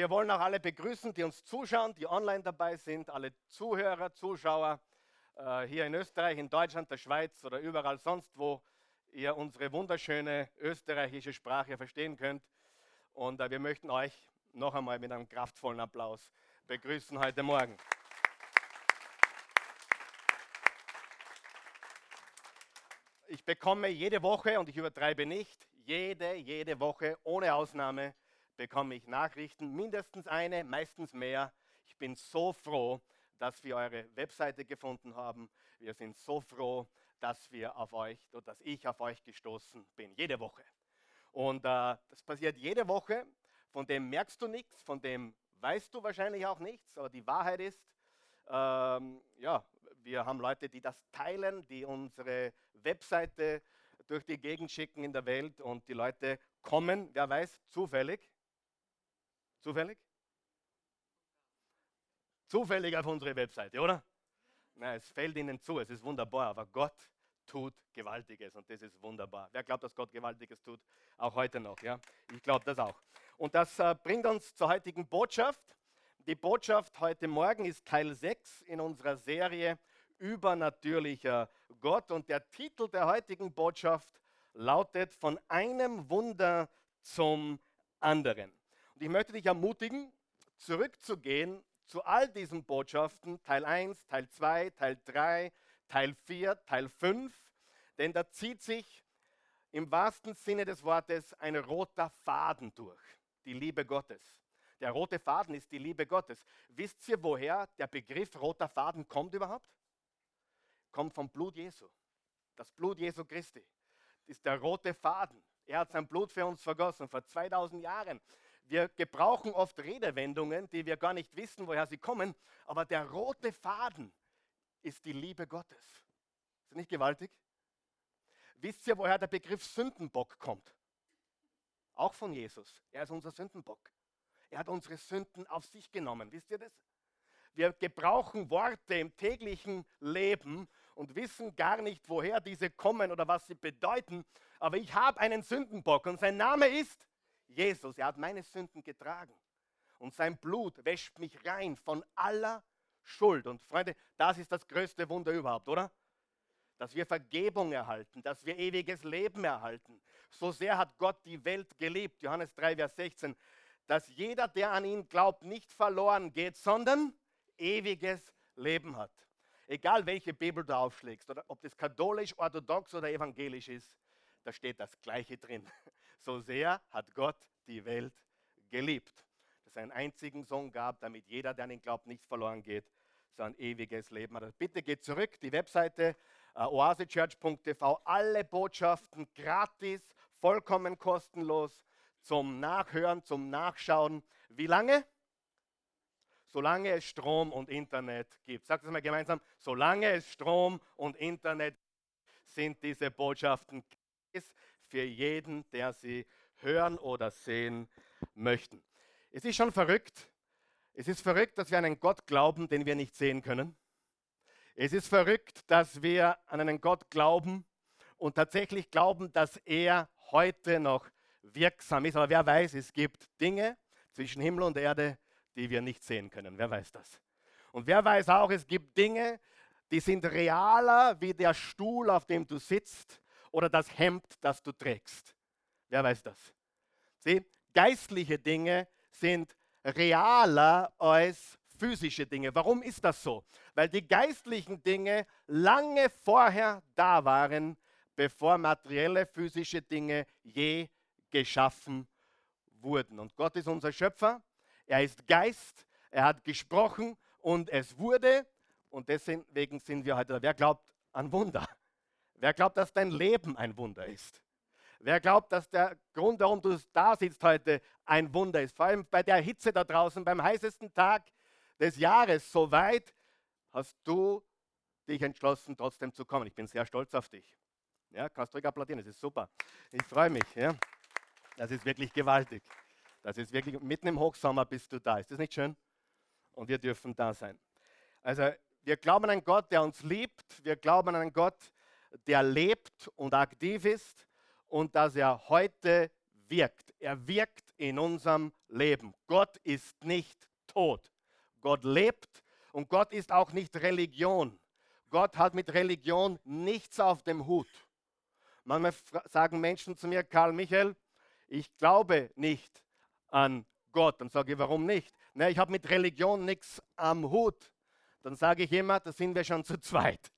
Wir wollen auch alle begrüßen, die uns zuschauen, die online dabei sind, alle Zuhörer, Zuschauer äh, hier in Österreich, in Deutschland, der Schweiz oder überall sonst, wo ihr unsere wunderschöne österreichische Sprache verstehen könnt. Und äh, wir möchten euch noch einmal mit einem kraftvollen Applaus begrüßen heute Morgen. Ich bekomme jede Woche, und ich übertreibe nicht, jede, jede Woche ohne Ausnahme bekomme ich Nachrichten, mindestens eine, meistens mehr. Ich bin so froh, dass wir eure Webseite gefunden haben. Wir sind so froh, dass wir auf euch, dass ich auf euch gestoßen bin, jede Woche. Und äh, das passiert jede Woche. Von dem merkst du nichts, von dem weißt du wahrscheinlich auch nichts. Aber die Wahrheit ist, ähm, ja, wir haben Leute, die das teilen, die unsere Webseite durch die Gegend schicken in der Welt und die Leute kommen, wer weiß, zufällig. Zufällig? Zufällig auf unsere Webseite, oder? Nein, es fällt ihnen zu, es ist wunderbar, aber Gott tut Gewaltiges und das ist wunderbar. Wer glaubt, dass Gott Gewaltiges tut? Auch heute noch, ja? Ich glaube das auch. Und das äh, bringt uns zur heutigen Botschaft. Die Botschaft heute Morgen ist Teil 6 in unserer Serie übernatürlicher Gott. Und der Titel der heutigen Botschaft lautet Von einem Wunder zum anderen. Und ich möchte dich ermutigen, zurückzugehen zu all diesen Botschaften, Teil 1, Teil 2, Teil 3, Teil 4, Teil 5, denn da zieht sich im wahrsten Sinne des Wortes ein roter Faden durch, die Liebe Gottes. Der rote Faden ist die Liebe Gottes. Wisst ihr, woher der Begriff roter Faden kommt überhaupt? kommt vom Blut Jesu. Das Blut Jesu Christi ist der rote Faden. Er hat sein Blut für uns vergossen vor 2000 Jahren. Wir gebrauchen oft Redewendungen, die wir gar nicht wissen, woher sie kommen, aber der rote Faden ist die Liebe Gottes. Ist das nicht gewaltig? Wisst ihr, woher der Begriff Sündenbock kommt? Auch von Jesus. Er ist unser Sündenbock. Er hat unsere Sünden auf sich genommen. Wisst ihr das? Wir gebrauchen Worte im täglichen Leben und wissen gar nicht, woher diese kommen oder was sie bedeuten. Aber ich habe einen Sündenbock und sein Name ist Jesus. Er hat meine Sünden getragen. Und sein Blut wäscht mich rein von aller Schuld. Und Freunde, das ist das größte Wunder überhaupt, oder? Dass wir Vergebung erhalten, dass wir ewiges Leben erhalten. So sehr hat Gott die Welt geliebt. Johannes 3, Vers 16. Dass jeder, der an ihn glaubt, nicht verloren geht, sondern ewiges Leben hat. Egal welche Bibel du aufschlägst, oder ob das katholisch, orthodox oder evangelisch ist, da steht das Gleiche drin. So sehr hat Gott die Welt geliebt, dass er einen einzigen Sohn gab, damit jeder, der an ihn glaubt, nicht verloren geht, sondern ewiges Leben hat. Bitte geht zurück, die Webseite uh, oasechurch.tv, alle Botschaften gratis, vollkommen kostenlos zum Nachhören, zum Nachschauen. Wie lange? solange es Strom und Internet gibt. Sagt es mal gemeinsam, solange es Strom und Internet gibt, sind diese Botschaften für jeden, der sie hören oder sehen möchten. Es ist schon verrückt. Es ist verrückt, dass wir an einen Gott glauben, den wir nicht sehen können. Es ist verrückt, dass wir an einen Gott glauben und tatsächlich glauben, dass er heute noch wirksam ist. Aber wer weiß, es gibt Dinge zwischen Himmel und Erde, die wir nicht sehen können. Wer weiß das? Und wer weiß auch, es gibt Dinge, die sind realer wie der Stuhl, auf dem du sitzt oder das Hemd, das du trägst. Wer weiß das? Sieh, geistliche Dinge sind realer als physische Dinge. Warum ist das so? Weil die geistlichen Dinge lange vorher da waren, bevor materielle physische Dinge je geschaffen wurden. Und Gott ist unser Schöpfer er ist Geist, er hat gesprochen und es wurde. Und deswegen sind wir heute, wer glaubt an Wunder? Wer glaubt, dass dein Leben ein Wunder ist? Wer glaubt, dass der Grund, warum du da sitzt heute, ein Wunder ist? Vor allem bei der Hitze da draußen, beim heißesten Tag des Jahres, so weit hast du dich entschlossen, trotzdem zu kommen. Ich bin sehr stolz auf dich. Ja, kannst du ruhig applaudieren, das ist super. Ich freue mich. Ja. Das ist wirklich gewaltig. Das ist wirklich mitten im Hochsommer bist du da. Ist das nicht schön? Und wir dürfen da sein. Also wir glauben an Gott, der uns liebt. Wir glauben an Gott, der lebt und aktiv ist und dass er heute wirkt. Er wirkt in unserem Leben. Gott ist nicht tot. Gott lebt und Gott ist auch nicht Religion. Gott hat mit Religion nichts auf dem Hut. Manchmal sagen Menschen zu mir, Karl Michael, ich glaube nicht an Gott. Dann sage ich, warum nicht? Na, ich habe mit Religion nichts am Hut. Dann sage ich immer, da sind wir schon zu zweit.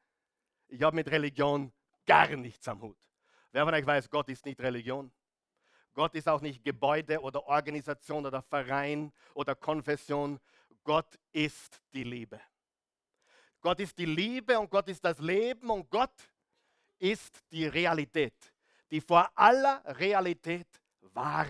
Ich habe mit Religion gar nichts am Hut. Wer von euch weiß, Gott ist nicht Religion. Gott ist auch nicht Gebäude oder Organisation oder Verein oder Konfession. Gott ist die Liebe. Gott ist die Liebe und Gott ist das Leben und Gott ist die Realität, die vor aller Realität war.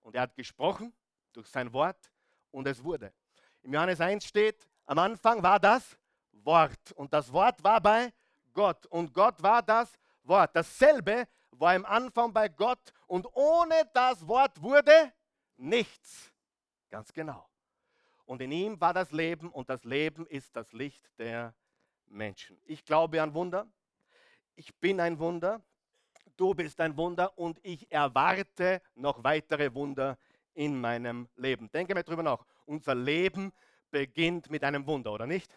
Und er hat gesprochen durch sein Wort und es wurde. Im Johannes 1 steht, am Anfang war das Wort und das Wort war bei Gott und Gott war das Wort. Dasselbe war im Anfang bei Gott und ohne das Wort wurde nichts. Ganz genau. Und in ihm war das Leben und das Leben ist das Licht der Menschen. Ich glaube an Wunder. Ich bin ein Wunder. Du bist ein Wunder und ich erwarte noch weitere Wunder in meinem Leben. Denke mal drüber nach. Unser Leben beginnt mit einem Wunder, oder nicht?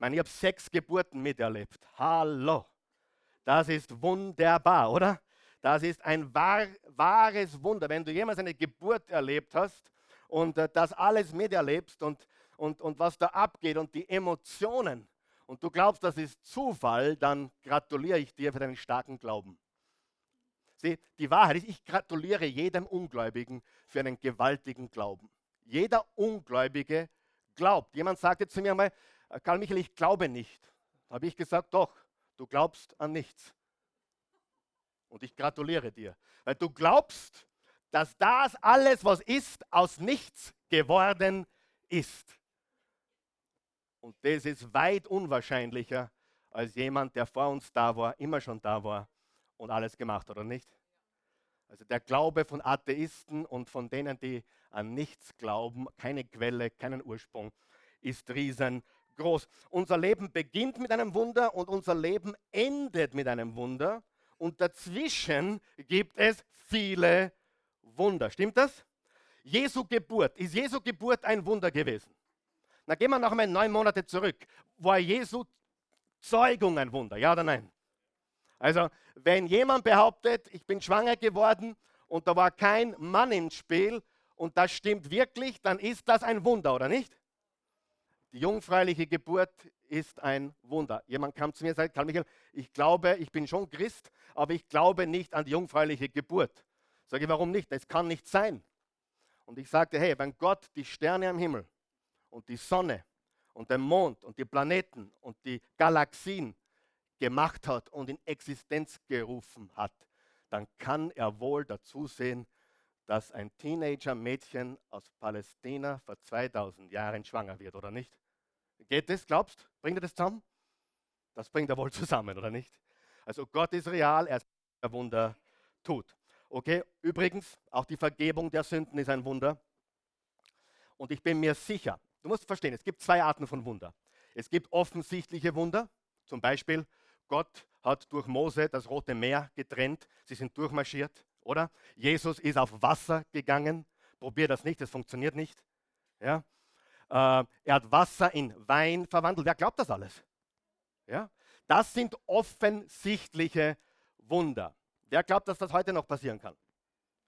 Ich meine, ich habe sechs Geburten miterlebt. Hallo. Das ist wunderbar, oder? Das ist ein wahr, wahres Wunder. Wenn du jemals eine Geburt erlebt hast und äh, das alles miterlebst und, und, und was da abgeht und die Emotionen und du glaubst, das ist Zufall, dann gratuliere ich dir für deinen starken Glauben. Sieh, die Wahrheit ist, ich gratuliere jedem Ungläubigen für einen gewaltigen Glauben. Jeder Ungläubige glaubt. Jemand sagte zu mir einmal, Karl Michael, ich glaube nicht. Habe ich gesagt, doch, du glaubst an nichts. Und ich gratuliere dir, weil du glaubst, dass das alles, was ist, aus nichts geworden ist. Und das ist weit unwahrscheinlicher als jemand, der vor uns da war, immer schon da war und alles gemacht, oder nicht? Also der Glaube von Atheisten und von denen, die an nichts glauben, keine Quelle, keinen Ursprung, ist riesengroß. Unser Leben beginnt mit einem Wunder und unser Leben endet mit einem Wunder und dazwischen gibt es viele Wunder. Stimmt das? Jesu Geburt. Ist Jesu Geburt ein Wunder gewesen? Na gehen wir noch einmal neun Monate zurück. War Jesu Zeugung ein Wunder? Ja oder nein? Also, wenn jemand behauptet, ich bin schwanger geworden und da war kein Mann im Spiel und das stimmt wirklich, dann ist das ein Wunder, oder nicht? Die jungfräuliche Geburt ist ein Wunder. Jemand kam zu mir und sagte, Karl Michael, ich glaube, ich bin schon Christ, aber ich glaube nicht an die jungfräuliche Geburt. Sage ich, warum nicht? Das kann nicht sein. Und ich sagte, hey, wenn Gott die Sterne am Himmel und die Sonne und den Mond und die Planeten und die Galaxien gemacht hat und in Existenz gerufen hat, dann kann er wohl dazu sehen, dass ein Teenager-Mädchen aus Palästina vor 2000 Jahren schwanger wird, oder nicht? Geht das, glaubst? Bringt er das zusammen? Das bringt er wohl zusammen, oder nicht? Also Gott ist real, er ist ein Wunder tut. Okay, übrigens, auch die Vergebung der Sünden ist ein Wunder. Und ich bin mir sicher, du musst verstehen, es gibt zwei Arten von Wunder. Es gibt offensichtliche Wunder, zum Beispiel Gott hat durch Mose das Rote Meer getrennt, sie sind durchmarschiert, oder? Jesus ist auf Wasser gegangen, probier das nicht, das funktioniert nicht. Ja? Äh, er hat Wasser in Wein verwandelt, wer glaubt das alles? Ja? Das sind offensichtliche Wunder. Wer glaubt, dass das heute noch passieren kann?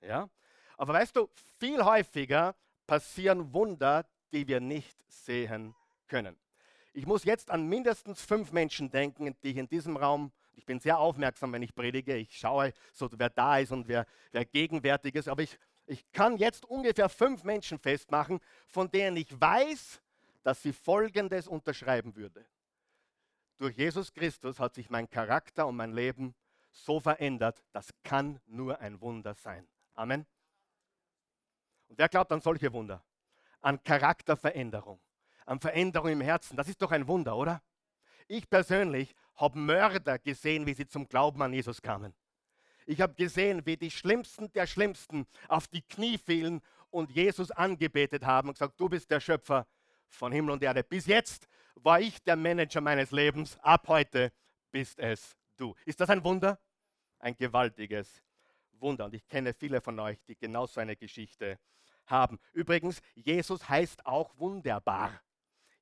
Ja? Aber weißt du, viel häufiger passieren Wunder, die wir nicht sehen können. Ich muss jetzt an mindestens fünf Menschen denken, die ich in diesem Raum, ich bin sehr aufmerksam, wenn ich predige, ich schaue, so, wer da ist und wer, wer gegenwärtig ist, aber ich, ich kann jetzt ungefähr fünf Menschen festmachen, von denen ich weiß, dass sie Folgendes unterschreiben würde. Durch Jesus Christus hat sich mein Charakter und mein Leben so verändert, das kann nur ein Wunder sein. Amen. Und wer glaubt an solche Wunder? An Charakterveränderung, an Veränderung im Herzen. Das ist doch ein Wunder, oder? Ich persönlich habe Mörder gesehen, wie sie zum Glauben an Jesus kamen. Ich habe gesehen, wie die Schlimmsten der Schlimmsten auf die Knie fielen und Jesus angebetet haben und gesagt, du bist der Schöpfer von Himmel und Erde. Bis jetzt war ich der Manager meines Lebens, ab heute bist es du. Ist das ein Wunder? Ein gewaltiges Wunder. Und ich kenne viele von euch, die genau so eine Geschichte haben. Übrigens, Jesus heißt auch wunderbar.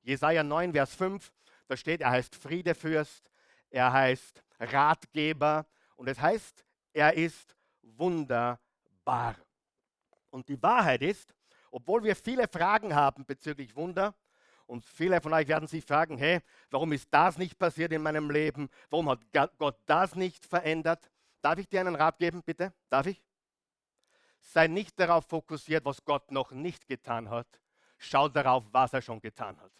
Jesaja 9, Vers 5, da steht, er heißt Friedefürst, er heißt Ratgeber und es heißt, er ist wunderbar. Und die Wahrheit ist, obwohl wir viele Fragen haben bezüglich Wunder, und viele von euch werden sich fragen, hey, warum ist das nicht passiert in meinem Leben? Warum hat Gott das nicht verändert? Darf ich dir einen Rat geben, bitte? Darf ich? Sei nicht darauf fokussiert, was Gott noch nicht getan hat. Schau darauf, was er schon getan hat.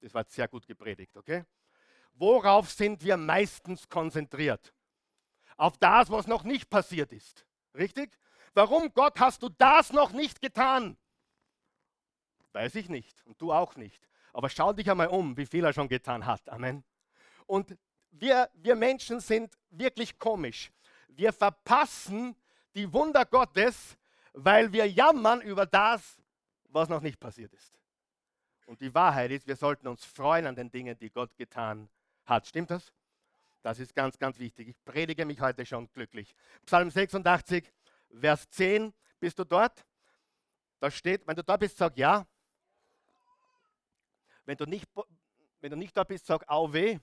Das war sehr gut gepredigt, okay? Worauf sind wir meistens konzentriert? Auf das, was noch nicht passiert ist. Richtig? Warum, Gott, hast du das noch nicht getan? Weiß ich nicht und du auch nicht. Aber schau dich einmal um, wie viel er schon getan hat. Amen. Und wir, wir Menschen sind wirklich komisch. Wir verpassen die Wunder Gottes, weil wir jammern über das, was noch nicht passiert ist. Und die Wahrheit ist, wir sollten uns freuen an den Dingen, die Gott getan hat. Stimmt das? Das ist ganz, ganz wichtig. Ich predige mich heute schon glücklich. Psalm 86, Vers 10. Bist du dort? Da steht, wenn du da bist, sag ja. Wenn du nicht, wenn du nicht da bist, sag au weh.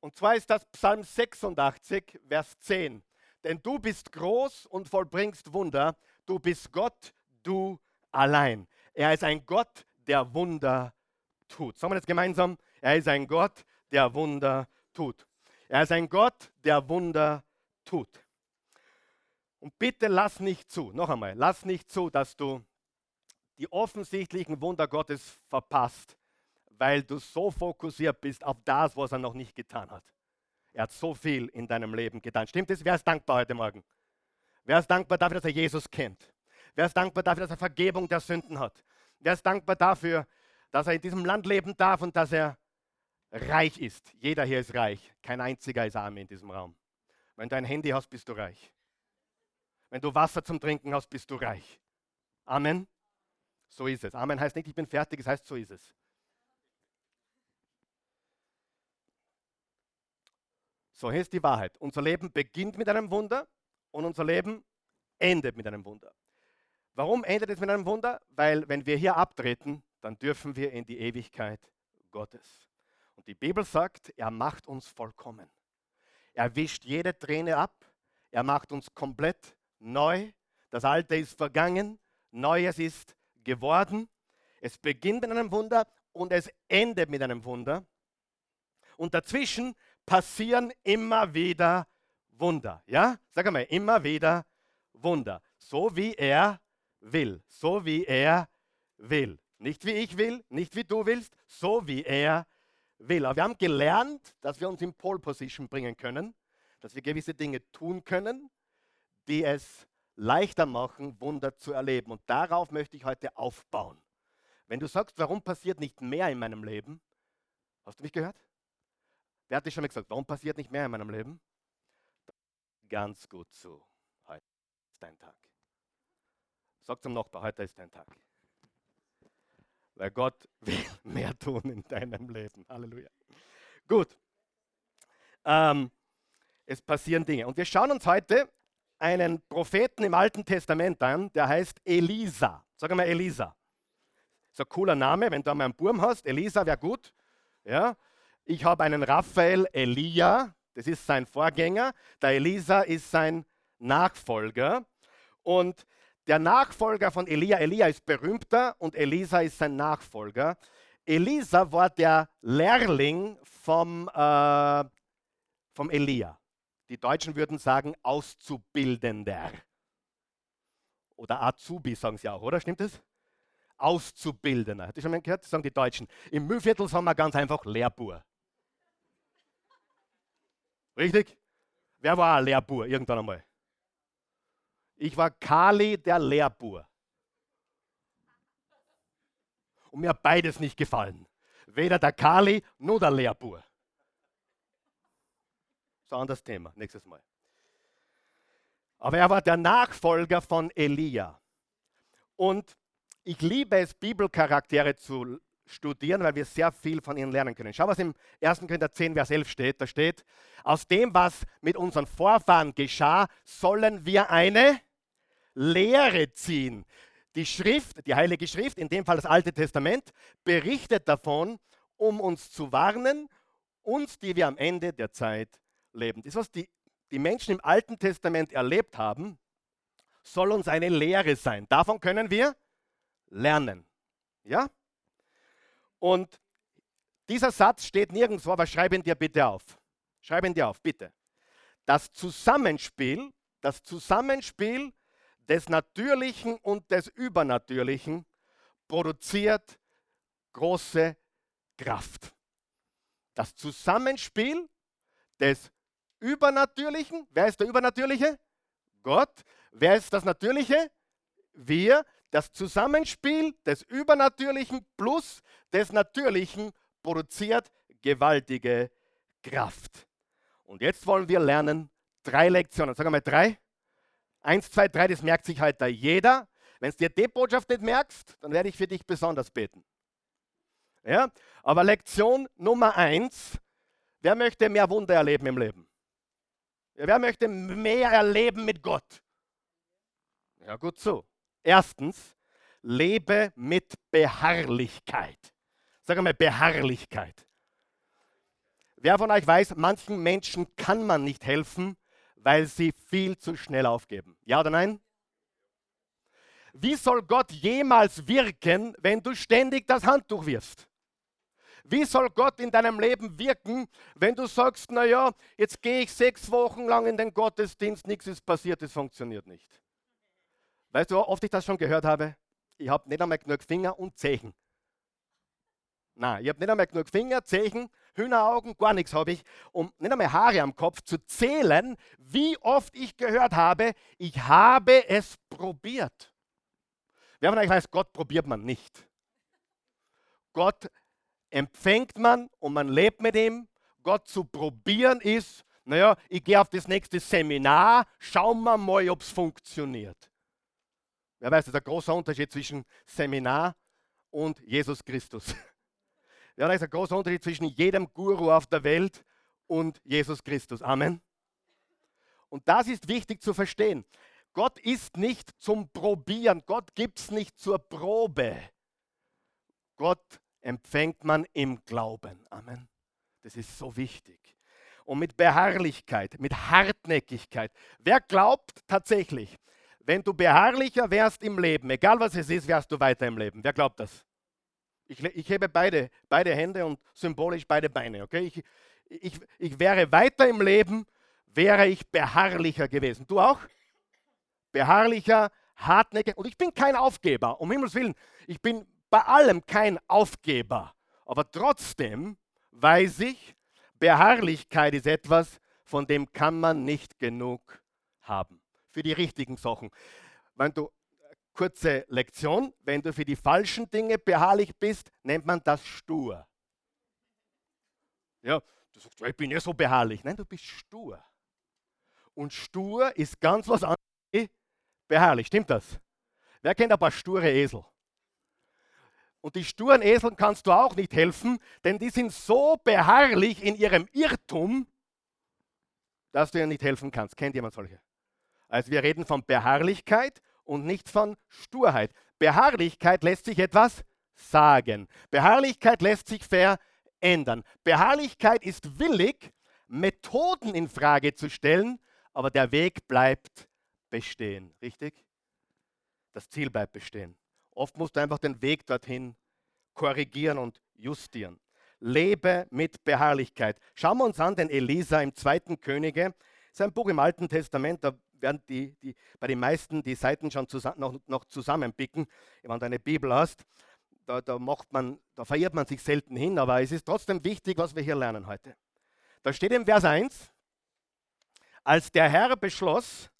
Und zwar ist das Psalm 86, Vers 10. Denn du bist groß und vollbringst Wunder. Du bist Gott, du allein. Er ist ein Gott, der Wunder tut. Sagen wir das gemeinsam? Er ist ein Gott, der Wunder tut. Er ist ein Gott, der Wunder tut. Und bitte lass nicht zu, noch einmal, lass nicht zu, dass du die offensichtlichen Wunder Gottes verpasst, weil du so fokussiert bist auf das, was er noch nicht getan hat. Er hat so viel in deinem Leben getan. Stimmt es? Wer ist dankbar heute Morgen? Wer ist dankbar dafür, dass er Jesus kennt? Wer ist dankbar dafür, dass er Vergebung der Sünden hat? Wer ist dankbar dafür, dass er in diesem Land leben darf und dass er reich ist? Jeder hier ist reich. Kein einziger ist arm in diesem Raum. Wenn du ein Handy hast, bist du reich. Wenn du Wasser zum Trinken hast, bist du reich. Amen. So ist es. Amen heißt nicht, ich bin fertig, es heißt, so ist es. So, hier ist die Wahrheit. Unser Leben beginnt mit einem Wunder und unser Leben endet mit einem Wunder. Warum endet es mit einem Wunder? Weil wenn wir hier abtreten, dann dürfen wir in die Ewigkeit Gottes. Und die Bibel sagt, er macht uns vollkommen. Er wischt jede Träne ab. Er macht uns komplett neu. Das Alte ist vergangen. Neues ist geworden. Es beginnt mit einem Wunder und es endet mit einem Wunder. Und dazwischen passieren immer wieder Wunder. Ja? Sag einmal, immer wieder Wunder. So wie er will. So wie er will. Nicht wie ich will, nicht wie du willst, so wie er Aber wir haben gelernt, dass wir uns in Pole Position bringen können, dass wir gewisse Dinge tun können, die es leichter machen, Wunder zu erleben. Und darauf möchte ich heute aufbauen. Wenn du sagst, warum passiert nicht mehr in meinem Leben, hast du mich gehört? Wer hat dich schon mal gesagt, warum passiert nicht mehr in meinem Leben? Ganz gut zu. Heute ist dein Tag. Sag zum Nachbar, heute ist dein Tag. Weil Gott will mehr tun in deinem Leben. Halleluja. Gut. Ähm, es passieren Dinge. Und wir schauen uns heute einen Propheten im Alten Testament an, der heißt Elisa. Sag mal Elisa. So ein cooler Name, wenn du einmal einen Burm hast. Elisa wäre gut. Ja. Ich habe einen Raphael Elia, das ist sein Vorgänger. Der Elisa ist sein Nachfolger. Und der Nachfolger von Elia, Elia ist berühmter und Elisa ist sein Nachfolger. Elisa war der Lehrling vom, äh, vom Elia. Die Deutschen würden sagen Auszubildender. Oder Azubi sagen sie auch, oder? Stimmt das? Auszubildender. Habt ihr schon mal gehört? Das sagen die Deutschen. Im Mühlviertel sagen wir ganz einfach Lehrbur. Richtig? Wer war ein Lehrbur irgendwann einmal? Ich war Kali der Lehrbur. Und mir hat beides nicht gefallen. Weder der Kali noch der Lehrbur ein anderes Thema, nächstes Mal. Aber er war der Nachfolger von Elia. Und ich liebe es, Bibelcharaktere zu studieren, weil wir sehr viel von ihnen lernen können. Schau, was im 1. Korinther 10, Vers 11 steht. Da steht, aus dem, was mit unseren Vorfahren geschah, sollen wir eine Lehre ziehen. Die Schrift, die Heilige Schrift, in dem Fall das Alte Testament, berichtet davon, um uns zu warnen, uns, die wir am Ende der Zeit leben. Das, was die, die Menschen im Alten Testament erlebt haben, soll uns eine Lehre sein. Davon können wir lernen. Ja? Und dieser Satz steht nirgendwo, aber schreib ihn dir bitte auf. Schreib ihn dir auf, bitte. Das Zusammenspiel, das Zusammenspiel des Natürlichen und des Übernatürlichen produziert große Kraft. Das Zusammenspiel des Übernatürlichen, wer ist der Übernatürliche? Gott. Wer ist das Natürliche? Wir. Das Zusammenspiel des Übernatürlichen plus des Natürlichen produziert gewaltige Kraft. Und jetzt wollen wir lernen drei Lektionen. Sagen wir mal drei. Eins, zwei, drei, das merkt sich heute jeder. Wenn du dir die Botschaft nicht merkst, dann werde ich für dich besonders beten. Ja? Aber Lektion Nummer eins, wer möchte mehr Wunder erleben im Leben? Wer möchte mehr erleben mit Gott? Ja, gut so. Erstens, lebe mit Beharrlichkeit. Sag einmal Beharrlichkeit. Wer von euch weiß, manchen Menschen kann man nicht helfen, weil sie viel zu schnell aufgeben. Ja oder nein? Wie soll Gott jemals wirken, wenn du ständig das Handtuch wirfst? Wie soll Gott in deinem Leben wirken, wenn du sagst, naja, jetzt gehe ich sechs Wochen lang in den Gottesdienst, nichts ist passiert, es funktioniert nicht. Weißt du, wie oft ich das schon gehört habe? Ich habe nicht einmal genug Finger und Zehen. Nein, ich habe nicht einmal genug Finger, Zehen, Hühneraugen, gar nichts habe ich, um nicht einmal Haare am Kopf zu zählen, wie oft ich gehört habe, ich habe es probiert. Wer von euch weiß, Gott probiert man nicht. Gott empfängt man und man lebt mit ihm. Gott zu probieren ist, naja, ich gehe auf das nächste Seminar, schauen wir mal, ob es funktioniert. Wer weiß, das ist ein großer Unterschied zwischen Seminar und Jesus Christus. Ja, da ist ein großer Unterschied zwischen jedem Guru auf der Welt und Jesus Christus. Amen. Und das ist wichtig zu verstehen. Gott ist nicht zum Probieren. Gott gibt es nicht zur Probe. Gott empfängt man im Glauben. Amen. Das ist so wichtig. Und mit Beharrlichkeit, mit Hartnäckigkeit. Wer glaubt tatsächlich, wenn du beharrlicher wärst im Leben, egal was es ist, wärst du weiter im Leben? Wer glaubt das? Ich, ich hebe beide, beide Hände und symbolisch beide Beine. Okay? Ich, ich, ich wäre weiter im Leben, wäre ich beharrlicher gewesen. Du auch? Beharrlicher, hartnäckig. Und ich bin kein Aufgeber, um Himmels Willen. Ich bin bei allem kein Aufgeber. Aber trotzdem weiß ich, Beharrlichkeit ist etwas, von dem kann man nicht genug haben. Für die richtigen Sachen. Wenn du, kurze Lektion, wenn du für die falschen Dinge beharrlich bist, nennt man das stur. Ja, du sagst, ich bin ja so beharrlich. Nein, du bist stur. Und stur ist ganz was anderes wie beharrlich. Stimmt das? Wer kennt ein paar sture Esel? Und die sturen Eseln kannst du auch nicht helfen, denn die sind so beharrlich in ihrem Irrtum, dass du ihnen nicht helfen kannst. Kennt jemand solche? Also wir reden von Beharrlichkeit und nicht von Sturheit. Beharrlichkeit lässt sich etwas sagen. Beharrlichkeit lässt sich verändern. Beharrlichkeit ist willig, Methoden in Frage zu stellen, aber der Weg bleibt bestehen. Richtig? Das Ziel bleibt bestehen. Oft musst du einfach den Weg dorthin korrigieren und justieren. Lebe mit Beharrlichkeit. Schauen wir uns an den Elisa im zweiten Könige. Das ist ein Buch im Alten Testament, da werden die, die, bei den meisten die Seiten schon zusammen, noch, noch zusammenpicken. Wenn du eine Bibel hast, da, da, macht man, da verirrt man sich selten hin, aber es ist trotzdem wichtig, was wir hier lernen heute. Da steht im Vers 1, als der Herr beschloss,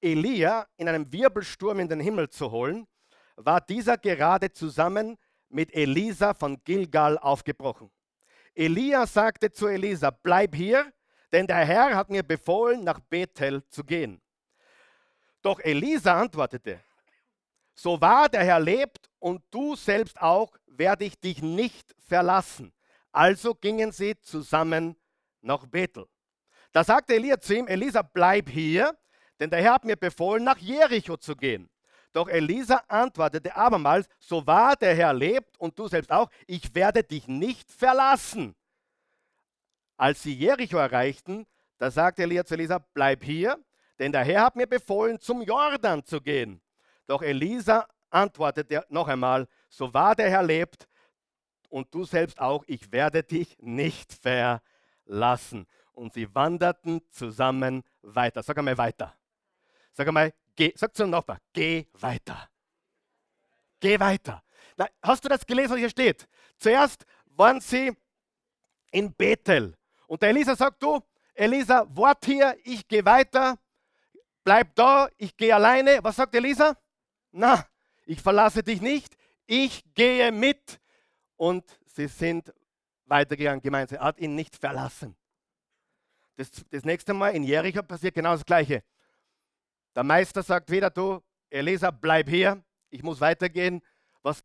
Elia in einem Wirbelsturm in den Himmel zu holen, war dieser gerade zusammen mit Elisa von Gilgal aufgebrochen. Elia sagte zu Elisa, bleib hier, denn der Herr hat mir befohlen, nach Bethel zu gehen. Doch Elisa antwortete, so wahr der Herr lebt und du selbst auch werde ich dich nicht verlassen. Also gingen sie zusammen nach Bethel. Da sagte Elia zu ihm, Elisa, bleib hier, denn der Herr hat mir befohlen, nach Jericho zu gehen. Doch Elisa antwortete abermals, so wahr der Herr lebt und du selbst auch, ich werde dich nicht verlassen. Als sie Jericho erreichten, da sagte Elia zu Elisa, bleib hier, denn der Herr hat mir befohlen, zum Jordan zu gehen. Doch Elisa antwortete noch einmal, so wahr der Herr lebt und du selbst auch, ich werde dich nicht verlassen. Und sie wanderten zusammen weiter. Sag einmal weiter. Sag einmal, geh, sag zum Nachbar, geh weiter. Geh weiter. Na, hast du das gelesen, was hier steht? Zuerst waren sie in Bethel. Und der Elisa sagt, du, Elisa, wart hier, ich gehe weiter. Bleib da, ich gehe alleine. Was sagt Elisa? Na, ich verlasse dich nicht, ich gehe mit. Und sie sind weitergegangen gemeinsam. Er hat ihn nicht verlassen. Das, das nächste Mal in Jericho passiert genau das Gleiche. Der Meister sagt wieder, du, Elisa, bleib hier, ich muss weitergehen. Was?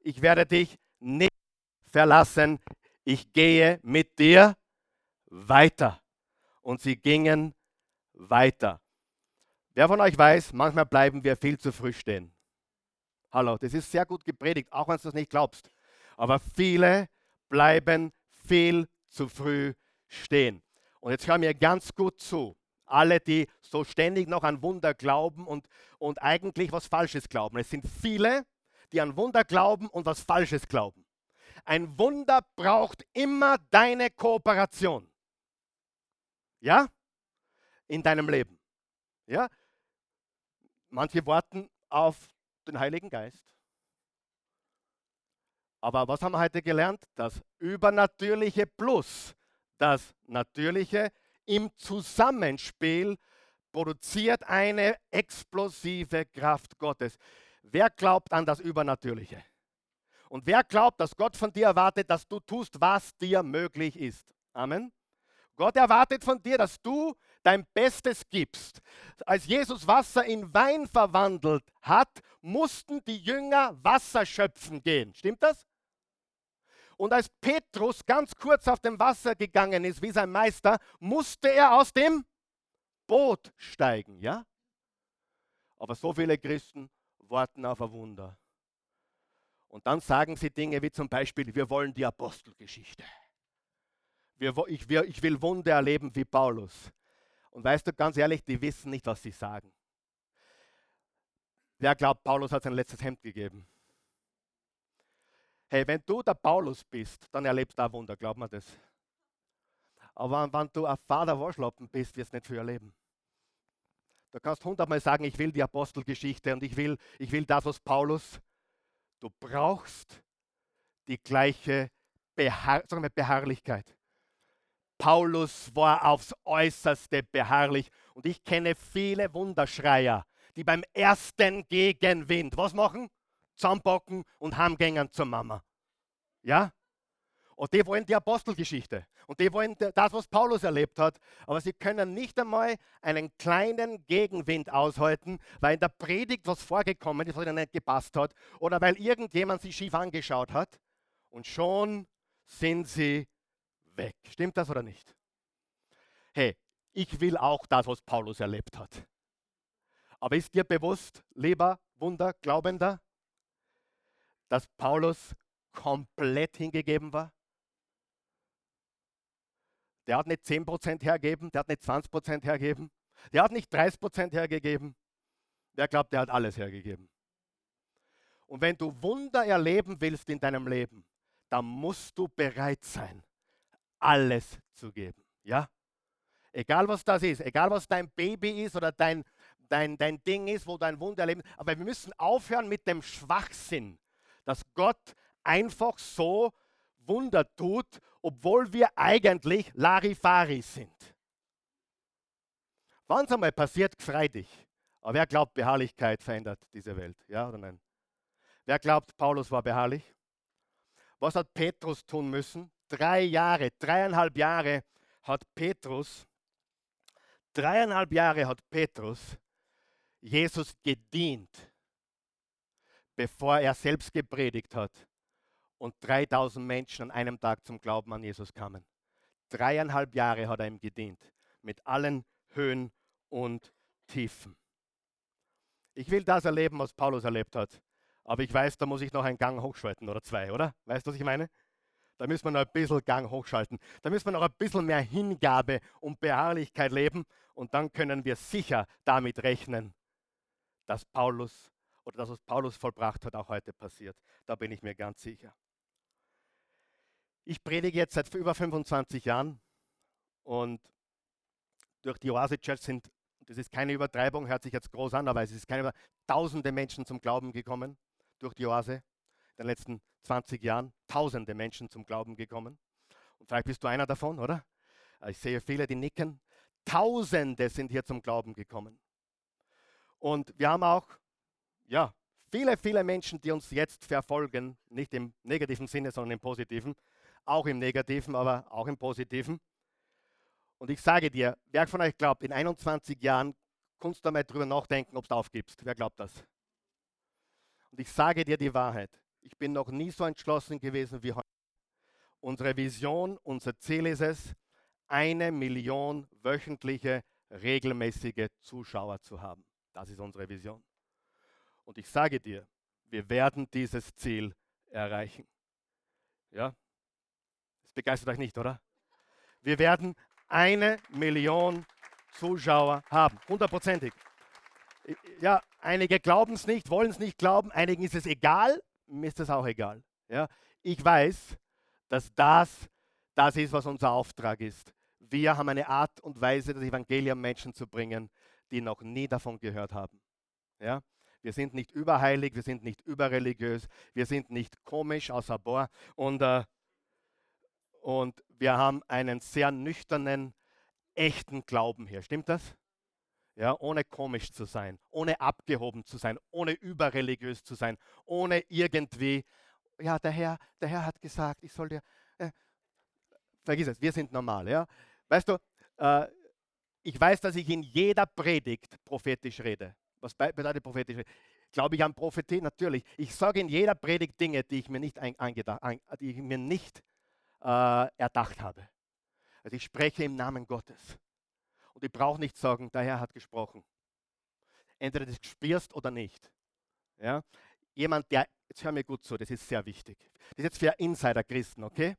Ich werde dich nicht verlassen. Ich gehe mit dir weiter. Und sie gingen weiter. Wer von euch weiß, manchmal bleiben wir viel zu früh stehen. Hallo, das ist sehr gut gepredigt, auch wenn du das nicht glaubst. Aber viele bleiben viel zu früh stehen. Und jetzt hör mir ganz gut zu alle, die so ständig noch an Wunder glauben und, und eigentlich was Falsches glauben. Es sind viele, die an Wunder glauben und was Falsches glauben. Ein Wunder braucht immer deine Kooperation. Ja? In deinem Leben. Ja? Manche warten auf den Heiligen Geist. Aber was haben wir heute gelernt? Das Übernatürliche plus das Natürliche im Zusammenspiel produziert eine explosive Kraft Gottes. Wer glaubt an das Übernatürliche? Und wer glaubt, dass Gott von dir erwartet, dass du tust, was dir möglich ist? Amen. Gott erwartet von dir, dass du dein Bestes gibst. Als Jesus Wasser in Wein verwandelt hat, mussten die Jünger Wasser schöpfen gehen. Stimmt das? Und als Petrus ganz kurz auf dem Wasser gegangen ist, wie sein Meister, musste er aus dem Boot steigen, ja? Aber so viele Christen warten auf ein Wunder. Und dann sagen sie Dinge wie zum Beispiel, wir wollen die Apostelgeschichte. Ich, will Wunder erleben wie Paulus. Und weißt du, ganz ehrlich, die wissen nicht, was sie sagen. Wer glaubt, Paulus hat sein letztes Hemd gegeben? Hey, wenn du der Paulus bist, dann erlebst du ein Wunder, glaub mir das. Aber wenn du ein Vater Waschlappen bist, wirst du nicht viel erleben. Du kannst hundertmal sagen, ich will die Apostelgeschichte und ich will, ich will das, was Paulus. Du brauchst die gleiche Beharr Beharrlichkeit. Paulus war aufs äußerste beharrlich und ich kenne viele Wunderschreier, die beim ersten Gegenwind, was machen? zusammenpacken und heimgängen zur Mama. Ja? Und die wollen die Apostelgeschichte. Und die wollen das, was Paulus erlebt hat. Aber sie können nicht einmal einen kleinen Gegenwind aushalten, weil in der Predigt was vorgekommen ist, was ihnen nicht gepasst hat. Oder weil irgendjemand sie schief angeschaut hat. Und schon sind sie weg. Stimmt das oder nicht? Hey, ich will auch das, was Paulus erlebt hat. Aber ist dir bewusst, lieber Wunderglaubender, dass Paulus komplett hingegeben war? Der hat nicht 10% hergegeben, der hat nicht 20% hergegeben, der hat nicht 30% hergegeben. Wer glaubt, der hat alles hergegeben? Und wenn du Wunder erleben willst in deinem Leben, dann musst du bereit sein, alles zu geben. Ja? Egal was das ist, egal was dein Baby ist oder dein, dein, dein Ding ist, wo du ein Wunder erleben. Aber wir müssen aufhören mit dem Schwachsinn, dass Gott einfach so Wunder tut, obwohl wir eigentlich Larifari sind. Wann es einmal passiert, frei dich. Aber wer glaubt, Beharrlichkeit verändert diese Welt? Ja oder nein? Wer glaubt, Paulus war beharrlich? Was hat Petrus tun müssen? Drei Jahre, dreieinhalb Jahre hat Petrus, dreieinhalb Jahre hat Petrus Jesus gedient bevor er selbst gepredigt hat und 3000 Menschen an einem Tag zum Glauben an Jesus kamen. Dreieinhalb Jahre hat er ihm gedient, mit allen Höhen und Tiefen. Ich will das erleben, was Paulus erlebt hat. Aber ich weiß, da muss ich noch einen Gang hochschalten oder zwei, oder? Weißt du, was ich meine? Da müssen wir noch ein bisschen Gang hochschalten. Da müssen wir noch ein bisschen mehr Hingabe und Beharrlichkeit leben. Und dann können wir sicher damit rechnen, dass Paulus oder das, was Paulus vollbracht hat, auch heute passiert. Da bin ich mir ganz sicher. Ich predige jetzt seit über 25 Jahren und durch die Oase Church sind, das ist keine Übertreibung, hört sich jetzt groß an, aber es ist keine tausende Menschen zum Glauben gekommen durch die Oase in den letzten 20 Jahren. Tausende Menschen zum Glauben gekommen. Und vielleicht bist du einer davon, oder? Ich sehe viele, die nicken. Tausende sind hier zum Glauben gekommen. Und wir haben auch, ja, viele, viele Menschen, die uns jetzt verfolgen, nicht im negativen Sinne, sondern im positiven, auch im negativen, aber auch im positiven. Und ich sage dir, wer von euch glaubt, in 21 Jahren kannst du mal drüber nachdenken, ob du aufgibst. Wer glaubt das? Und ich sage dir die Wahrheit. Ich bin noch nie so entschlossen gewesen wie heute. Unsere Vision, unser Ziel ist es, eine Million wöchentliche, regelmäßige Zuschauer zu haben. Das ist unsere Vision. Und ich sage dir, wir werden dieses Ziel erreichen. Ja? Das begeistert euch nicht, oder? Wir werden eine Million Zuschauer haben, hundertprozentig. Ja, einige glauben es nicht, wollen es nicht glauben, einigen ist es egal, mir ist das auch egal. Ja? Ich weiß, dass das das ist, was unser Auftrag ist. Wir haben eine Art und Weise, das Evangelium Menschen zu bringen, die noch nie davon gehört haben. Ja? Wir sind nicht überheilig, wir sind nicht überreligiös, wir sind nicht komisch außer Bohr und, äh, und wir haben einen sehr nüchternen, echten Glauben hier. Stimmt das? Ja, ohne komisch zu sein, ohne abgehoben zu sein, ohne überreligiös zu sein, ohne irgendwie, ja, der Herr, der Herr hat gesagt, ich soll dir, äh, vergiss es, wir sind normal, ja. Weißt du, äh, ich weiß, dass ich in jeder Predigt prophetisch rede. Was bedeutet prophetisch? Glaube ich an Prophetie? Natürlich. Ich sage in jeder Predigt Dinge, die ich mir nicht, ein, ein, die ich mir nicht äh, erdacht habe. Also ich spreche im Namen Gottes. Und ich brauche nicht sagen, der Herr hat gesprochen. Entweder du spürst oder nicht. Ja? Jemand, der, jetzt hör mir gut zu, das ist sehr wichtig. Das ist jetzt für Insider-Christen, okay?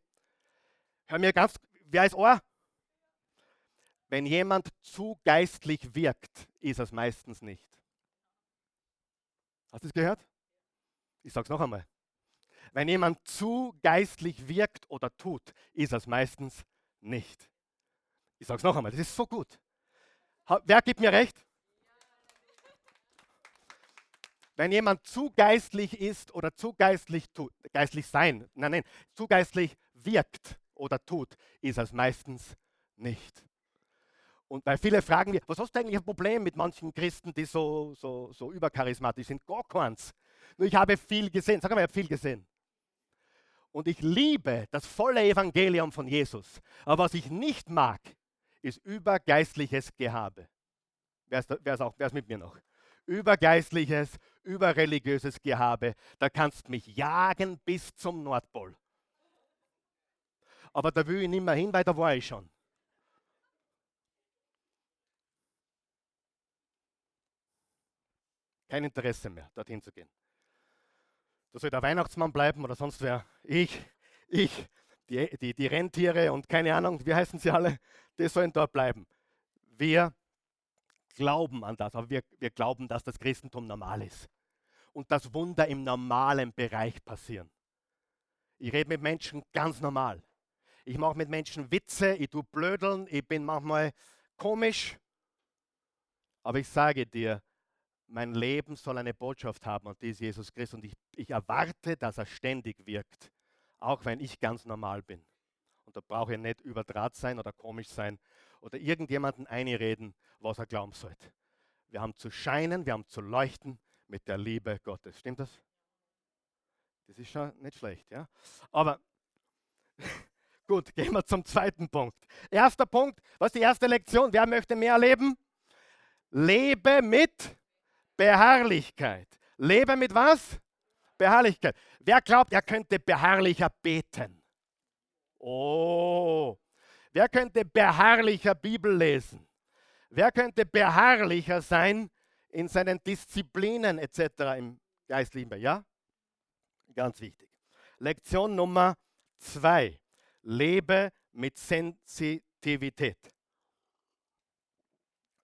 Hör mir ganz, wer ist Ohr? Wenn jemand zu geistlich wirkt, ist es meistens nicht. Hast du es gehört? Ich sage es noch einmal. Wenn jemand zu geistlich wirkt oder tut, ist es meistens nicht. Ich sage es noch einmal, das ist so gut. Wer gibt mir recht? Wenn jemand zu geistlich ist oder zu geistlich tut, geistlich sein, nein, nein, zu geistlich wirkt oder tut, ist es meistens nicht. Und weil viele fragen mich, was hast du eigentlich ein Problem mit manchen Christen, die so, so, so übercharismatisch sind? Gar keins. Nur ich habe viel gesehen. Sag mal, ich habe viel gesehen. Und ich liebe das volle Evangelium von Jesus. Aber was ich nicht mag, ist übergeistliches Gehabe. Wer ist, wer ist, auch, wer ist mit mir noch? Übergeistliches, überreligiöses Gehabe. Da kannst mich jagen bis zum Nordpol. Aber da will ich nicht mehr hin, weil da war ich schon. Kein Interesse mehr, dorthin zu gehen. Da soll der Weihnachtsmann bleiben oder sonst wer. Ich, ich, die, die, die Rentiere und keine Ahnung, wie heißen sie alle, die sollen dort bleiben. Wir glauben an das, aber wir, wir glauben, dass das Christentum normal ist und dass Wunder im normalen Bereich passieren. Ich rede mit Menschen ganz normal. Ich mache mit Menschen Witze, ich tue blödeln, ich bin manchmal komisch. Aber ich sage dir, mein Leben soll eine Botschaft haben und die ist Jesus Christus. Und ich, ich erwarte, dass er ständig wirkt auch wenn ich ganz normal bin. Und da brauche ich nicht überdraht sein oder komisch sein oder irgendjemanden einreden, was er glauben sollte. Wir haben zu scheinen, wir haben zu leuchten mit der Liebe Gottes. Stimmt das? Das ist schon nicht schlecht, ja? Aber gut, gehen wir zum zweiten Punkt. Erster Punkt, was ist die erste Lektion? Wer möchte mehr leben? Lebe mit Beharrlichkeit. Lebe mit was? Beharrlichkeit. Wer glaubt, er könnte beharrlicher beten? Oh. Wer könnte beharrlicher Bibel lesen? Wer könnte beharrlicher sein in seinen Disziplinen etc. im geistlichen Bereich? Ja? Ganz wichtig. Lektion Nummer zwei. Lebe mit Sensitivität.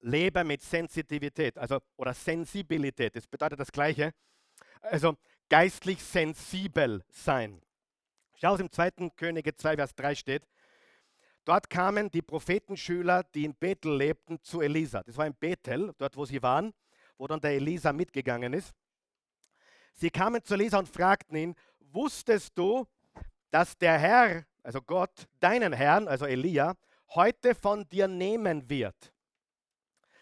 Lebe mit Sensitivität, also oder Sensibilität. Das bedeutet das Gleiche. Also geistlich sensibel sein. Schau es im 2. Könige 2, Vers 3 steht. Dort kamen die Prophetenschüler, die in Bethel lebten, zu Elisa. Das war in Bethel, dort wo sie waren, wo dann der Elisa mitgegangen ist. Sie kamen zu Elisa und fragten ihn, wusstest du, dass der Herr, also Gott, deinen Herrn, also Elia, heute von dir nehmen wird?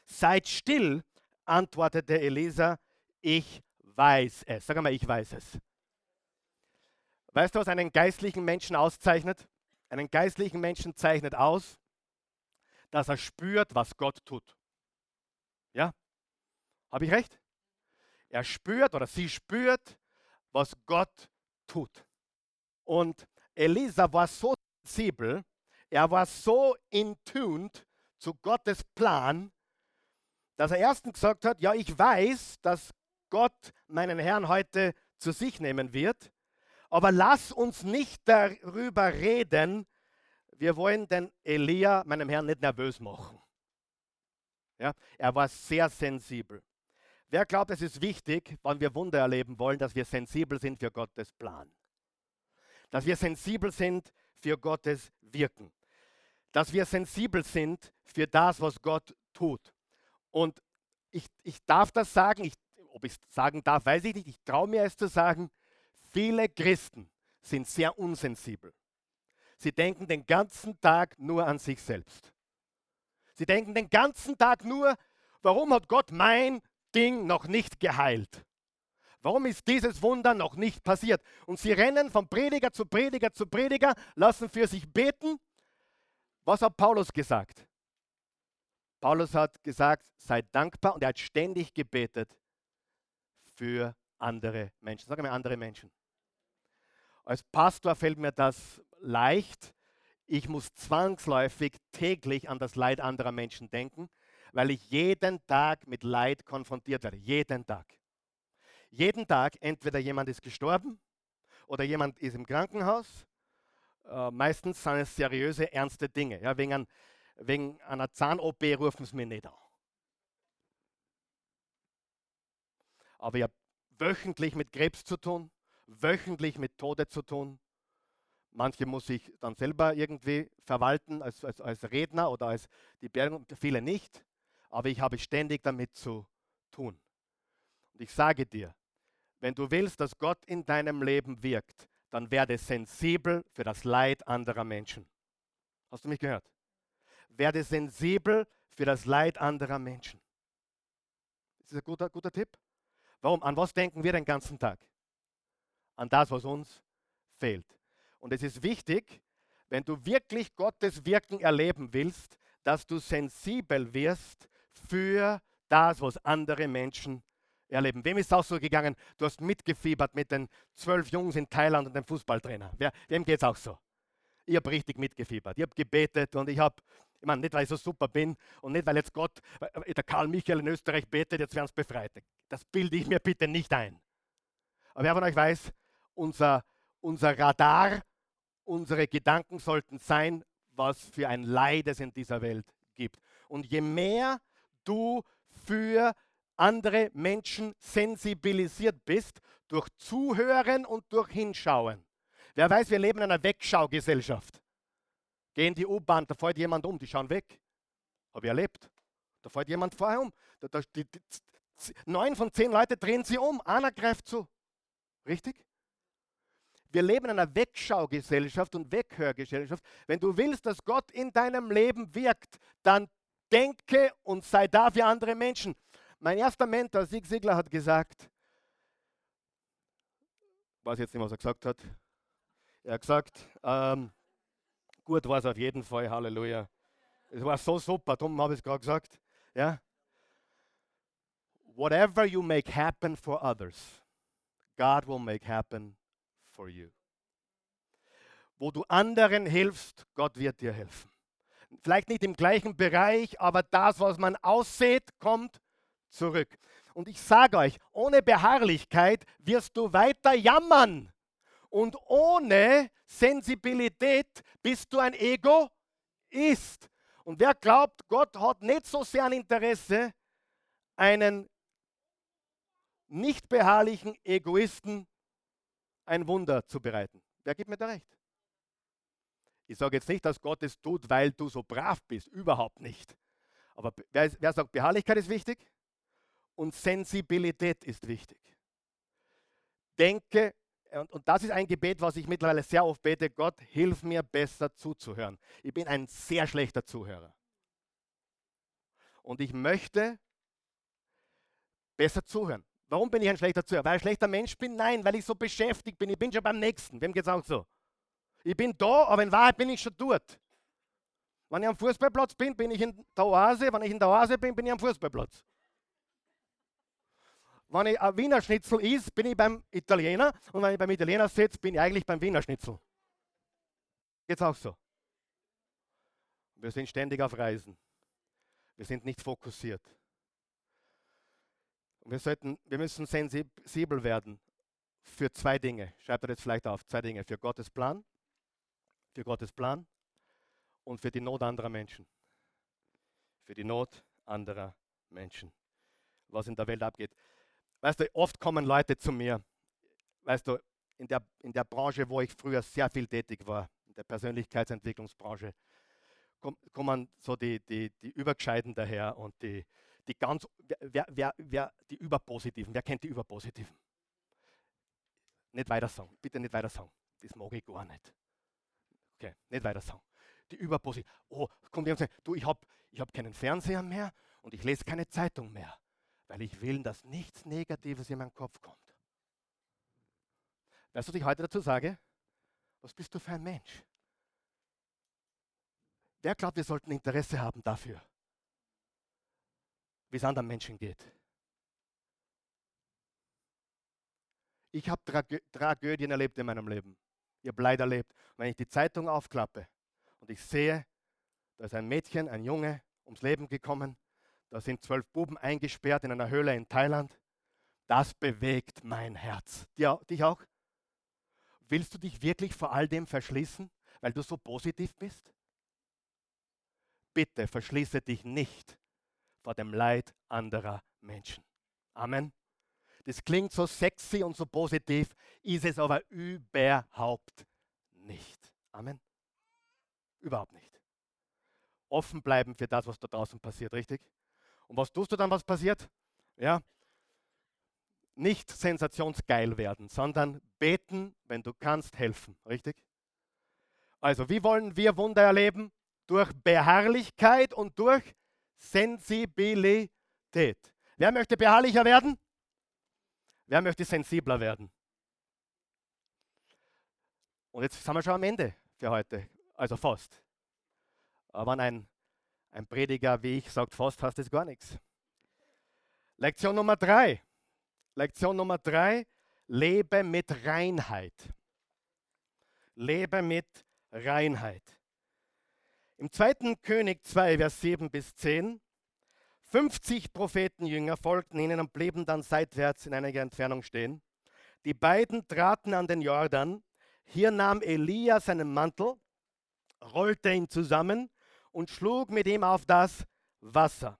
Seid still, antwortete Elisa, ich weiß es. Sag mal, ich weiß es. Weißt du, was einen geistlichen Menschen auszeichnet? Einen geistlichen Menschen zeichnet aus, dass er spürt, was Gott tut. Ja? Habe ich recht? Er spürt oder sie spürt, was Gott tut. Und Elisa war so sensibel, er war so in tuned zu Gottes Plan, dass er erstens gesagt hat, ja, ich weiß, dass Gott meinen Herrn heute zu sich nehmen wird, aber lass uns nicht darüber reden, wir wollen den Elia, meinem Herrn, nicht nervös machen. Ja, er war sehr sensibel. Wer glaubt, es ist wichtig, wenn wir Wunder erleben wollen, dass wir sensibel sind für Gottes Plan? Dass wir sensibel sind für Gottes Wirken. Dass wir sensibel sind für das, was Gott tut. Und ich, ich darf das sagen, ich, ob ich es sagen darf, weiß ich nicht, ich traue mir es zu sagen, viele Christen sind sehr unsensibel. Sie denken den ganzen Tag nur an sich selbst. Sie denken den ganzen Tag nur, warum hat Gott mein Ding noch nicht geheilt? Warum ist dieses Wunder noch nicht passiert? Und sie rennen von Prediger zu Prediger zu Prediger, lassen für sich beten. Was hat Paulus gesagt? Paulus hat gesagt, sei dankbar und er hat ständig gebetet für andere Menschen. Sag mal andere Menschen. Als Pastor fällt mir das leicht. Ich muss zwangsläufig täglich an das Leid anderer Menschen denken, weil ich jeden Tag mit Leid konfrontiert werde. Jeden Tag. Jeden Tag entweder jemand ist gestorben oder jemand ist im Krankenhaus. Äh, meistens sind es seriöse, ernste Dinge. Ja, wegen, ein, wegen einer Zahn-OP rufen sie mir nicht an. Aber ich habe wöchentlich mit Krebs zu tun, wöchentlich mit Tode zu tun. Manche muss ich dann selber irgendwie verwalten als, als, als Redner oder als die Bergung, viele nicht. Aber ich habe ständig damit zu tun. Und ich sage dir, wenn du willst, dass Gott in deinem Leben wirkt, dann werde sensibel für das Leid anderer Menschen. Hast du mich gehört? Werde sensibel für das Leid anderer Menschen. Das ist ein guter, guter Tipp. Warum? An was denken wir den ganzen Tag? An das, was uns fehlt. Und es ist wichtig, wenn du wirklich Gottes Wirken erleben willst, dass du sensibel wirst für das, was andere Menschen erleben. Wem ist es auch so gegangen? Du hast mitgefiebert mit den zwölf Jungs in Thailand und dem Fußballtrainer. Wem geht es auch so? Ich habe richtig mitgefiebert. Ich habe gebetet und ich habe, ich meine, nicht weil ich so super bin und nicht weil jetzt Gott, der Karl Michael in Österreich betet, jetzt werden es befreit. Das bilde ich mir bitte nicht ein. Aber wer von euch weiß, unser, unser Radar, unsere Gedanken sollten sein, was für ein Leid es in dieser Welt gibt. Und je mehr du für andere Menschen sensibilisiert bist, durch Zuhören und durch Hinschauen. Wer weiß, wir leben in einer Wegschaugesellschaft. Gehen die U-Bahn, da fällt jemand um, die schauen weg. Habe ich erlebt. Da fällt jemand vorher um. Da, da, die, die, neun von zehn Leute drehen sie um, einer greift zu. Richtig? Wir leben in einer Wegschaugesellschaft und Weghörgesellschaft. Wenn du willst, dass Gott in deinem Leben wirkt, dann denke und sei da für andere Menschen. Mein erster Mentor, Sieg Sigler, hat gesagt, weiß jetzt nicht, was er gesagt hat. Er gesagt, ähm, gut war es auf jeden Fall, Halleluja. Es war so super, darum habe ich es gerade gesagt. Ja? Whatever you make happen for others, God will make happen for you. Wo du anderen hilfst, Gott wird dir helfen. Vielleicht nicht im gleichen Bereich, aber das, was man aussät, kommt zurück. Und ich sage euch, ohne Beharrlichkeit wirst du weiter jammern. Und ohne Sensibilität bist du ein Egoist. Und wer glaubt, Gott hat nicht so sehr ein Interesse, einen nicht beharrlichen Egoisten ein Wunder zu bereiten? Wer gibt mir da recht? Ich sage jetzt nicht, dass Gott es tut, weil du so brav bist. Überhaupt nicht. Aber wer, wer sagt, Beharrlichkeit ist wichtig? und Sensibilität ist wichtig. Denke, und, und, das ist ein Gebet, was ich mittlerweile sehr oft bete, Gott, hilf mir besser zuzuhören. Ich bin ein sehr schlechter Zuhörer. Und ich möchte besser zuhören. Warum bin ich ein schlechter Zuhörer? Weil ich ein schlechter Mensch bin? Nein, weil ich so beschäftigt bin. Ich bin schon beim Nächsten. Wem geht es auch so? Ich bin da, aber in Wahrheit bin ich schon dort. Wenn ich am Fußballplatz bin, bin ich in der Oase. Wenn ich in der Oase bin, bin ich am Fußballplatz. Wenn ich ein Wiener Schnitzel is, bin ich beim Italiener und wenn ich beim Italiener sitze, bin ich eigentlich beim Wiener Schnitzel. Geht's auch so? Wir sind ständig auf Reisen. Wir sind nicht fokussiert. wir, sollten, wir müssen sensibel werden für zwei Dinge. Schreibt ihr jetzt vielleicht auf. Zwei Dinge. Für Gottes Plan, für Gottes Plan und für die Not anderer Menschen. Für die Not anderer Menschen. Was in der Welt abgeht. Weißt du, oft kommen Leute zu mir, weißt du, in der, in der Branche, wo ich früher sehr viel tätig war, in der Persönlichkeitsentwicklungsbranche, kommen so die, die, die Übergescheiden daher und die, die ganz, wer, wer, wer, die Überpositiven, wer kennt die Überpositiven? Nicht weiter sagen, bitte nicht weiter sagen, das mag ich gar nicht. Okay, nicht weiter sagen. Die Überpositiven, oh, kommt jemand und sagt, du, ich habe ich hab keinen Fernseher mehr und ich lese keine Zeitung mehr weil ich will, dass nichts Negatives in meinen Kopf kommt. Weißt du, was ich heute dazu sage? Was bist du für ein Mensch? Wer glaubt, wir sollten Interesse haben dafür, wie es anderen Menschen geht? Ich habe Tragö Tragödien erlebt in meinem Leben. Ich habe Leid erlebt. wenn ich die Zeitung aufklappe und ich sehe, da ist ein Mädchen, ein Junge ums Leben gekommen, da sind zwölf Buben eingesperrt in einer Höhle in Thailand. Das bewegt mein Herz. dich auch? Willst du dich wirklich vor all dem verschließen, weil du so positiv bist? Bitte verschließe dich nicht vor dem Leid anderer Menschen. Amen. Das klingt so sexy und so positiv, ist es aber überhaupt nicht. Amen. Überhaupt nicht. Offen bleiben für das, was da draußen passiert, richtig? Und was tust du dann, was passiert? Ja, nicht sensationsgeil werden, sondern beten, wenn du kannst, helfen. Richtig? Also, wie wollen wir Wunder erleben? Durch Beharrlichkeit und durch Sensibilität. Wer möchte beharrlicher werden? Wer möchte sensibler werden? Und jetzt sind wir schon am Ende für heute. Also fast. Aber ein ein Prediger wie ich sagt fast fast ist gar nichts. Lektion Nummer drei. Lektion Nummer drei. Lebe mit Reinheit. Lebe mit Reinheit. Im 2. König 2, Vers 7 bis 10. 50 Prophetenjünger folgten ihnen und blieben dann seitwärts in einiger Entfernung stehen. Die beiden traten an den Jordan. Hier nahm Elia seinen Mantel, rollte ihn zusammen und schlug mit ihm auf das Wasser.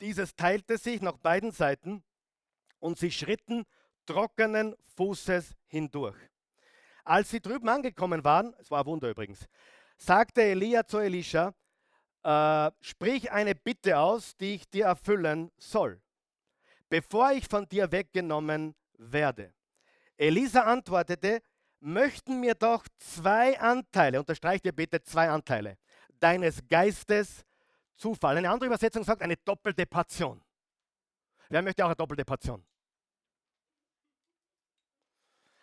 Dieses teilte sich nach beiden Seiten und sie schritten trockenen Fußes hindurch. Als sie drüben angekommen waren, es war ein Wunder übrigens, sagte Elia zu Elisha, äh, sprich eine Bitte aus, die ich dir erfüllen soll, bevor ich von dir weggenommen werde. Elisa antwortete, möchten mir doch zwei Anteile, unterstreicht ihr bitte zwei Anteile, deines Geistes Zufall. Eine andere Übersetzung sagt eine doppelte Portion. Wer möchte auch eine doppelte Portion?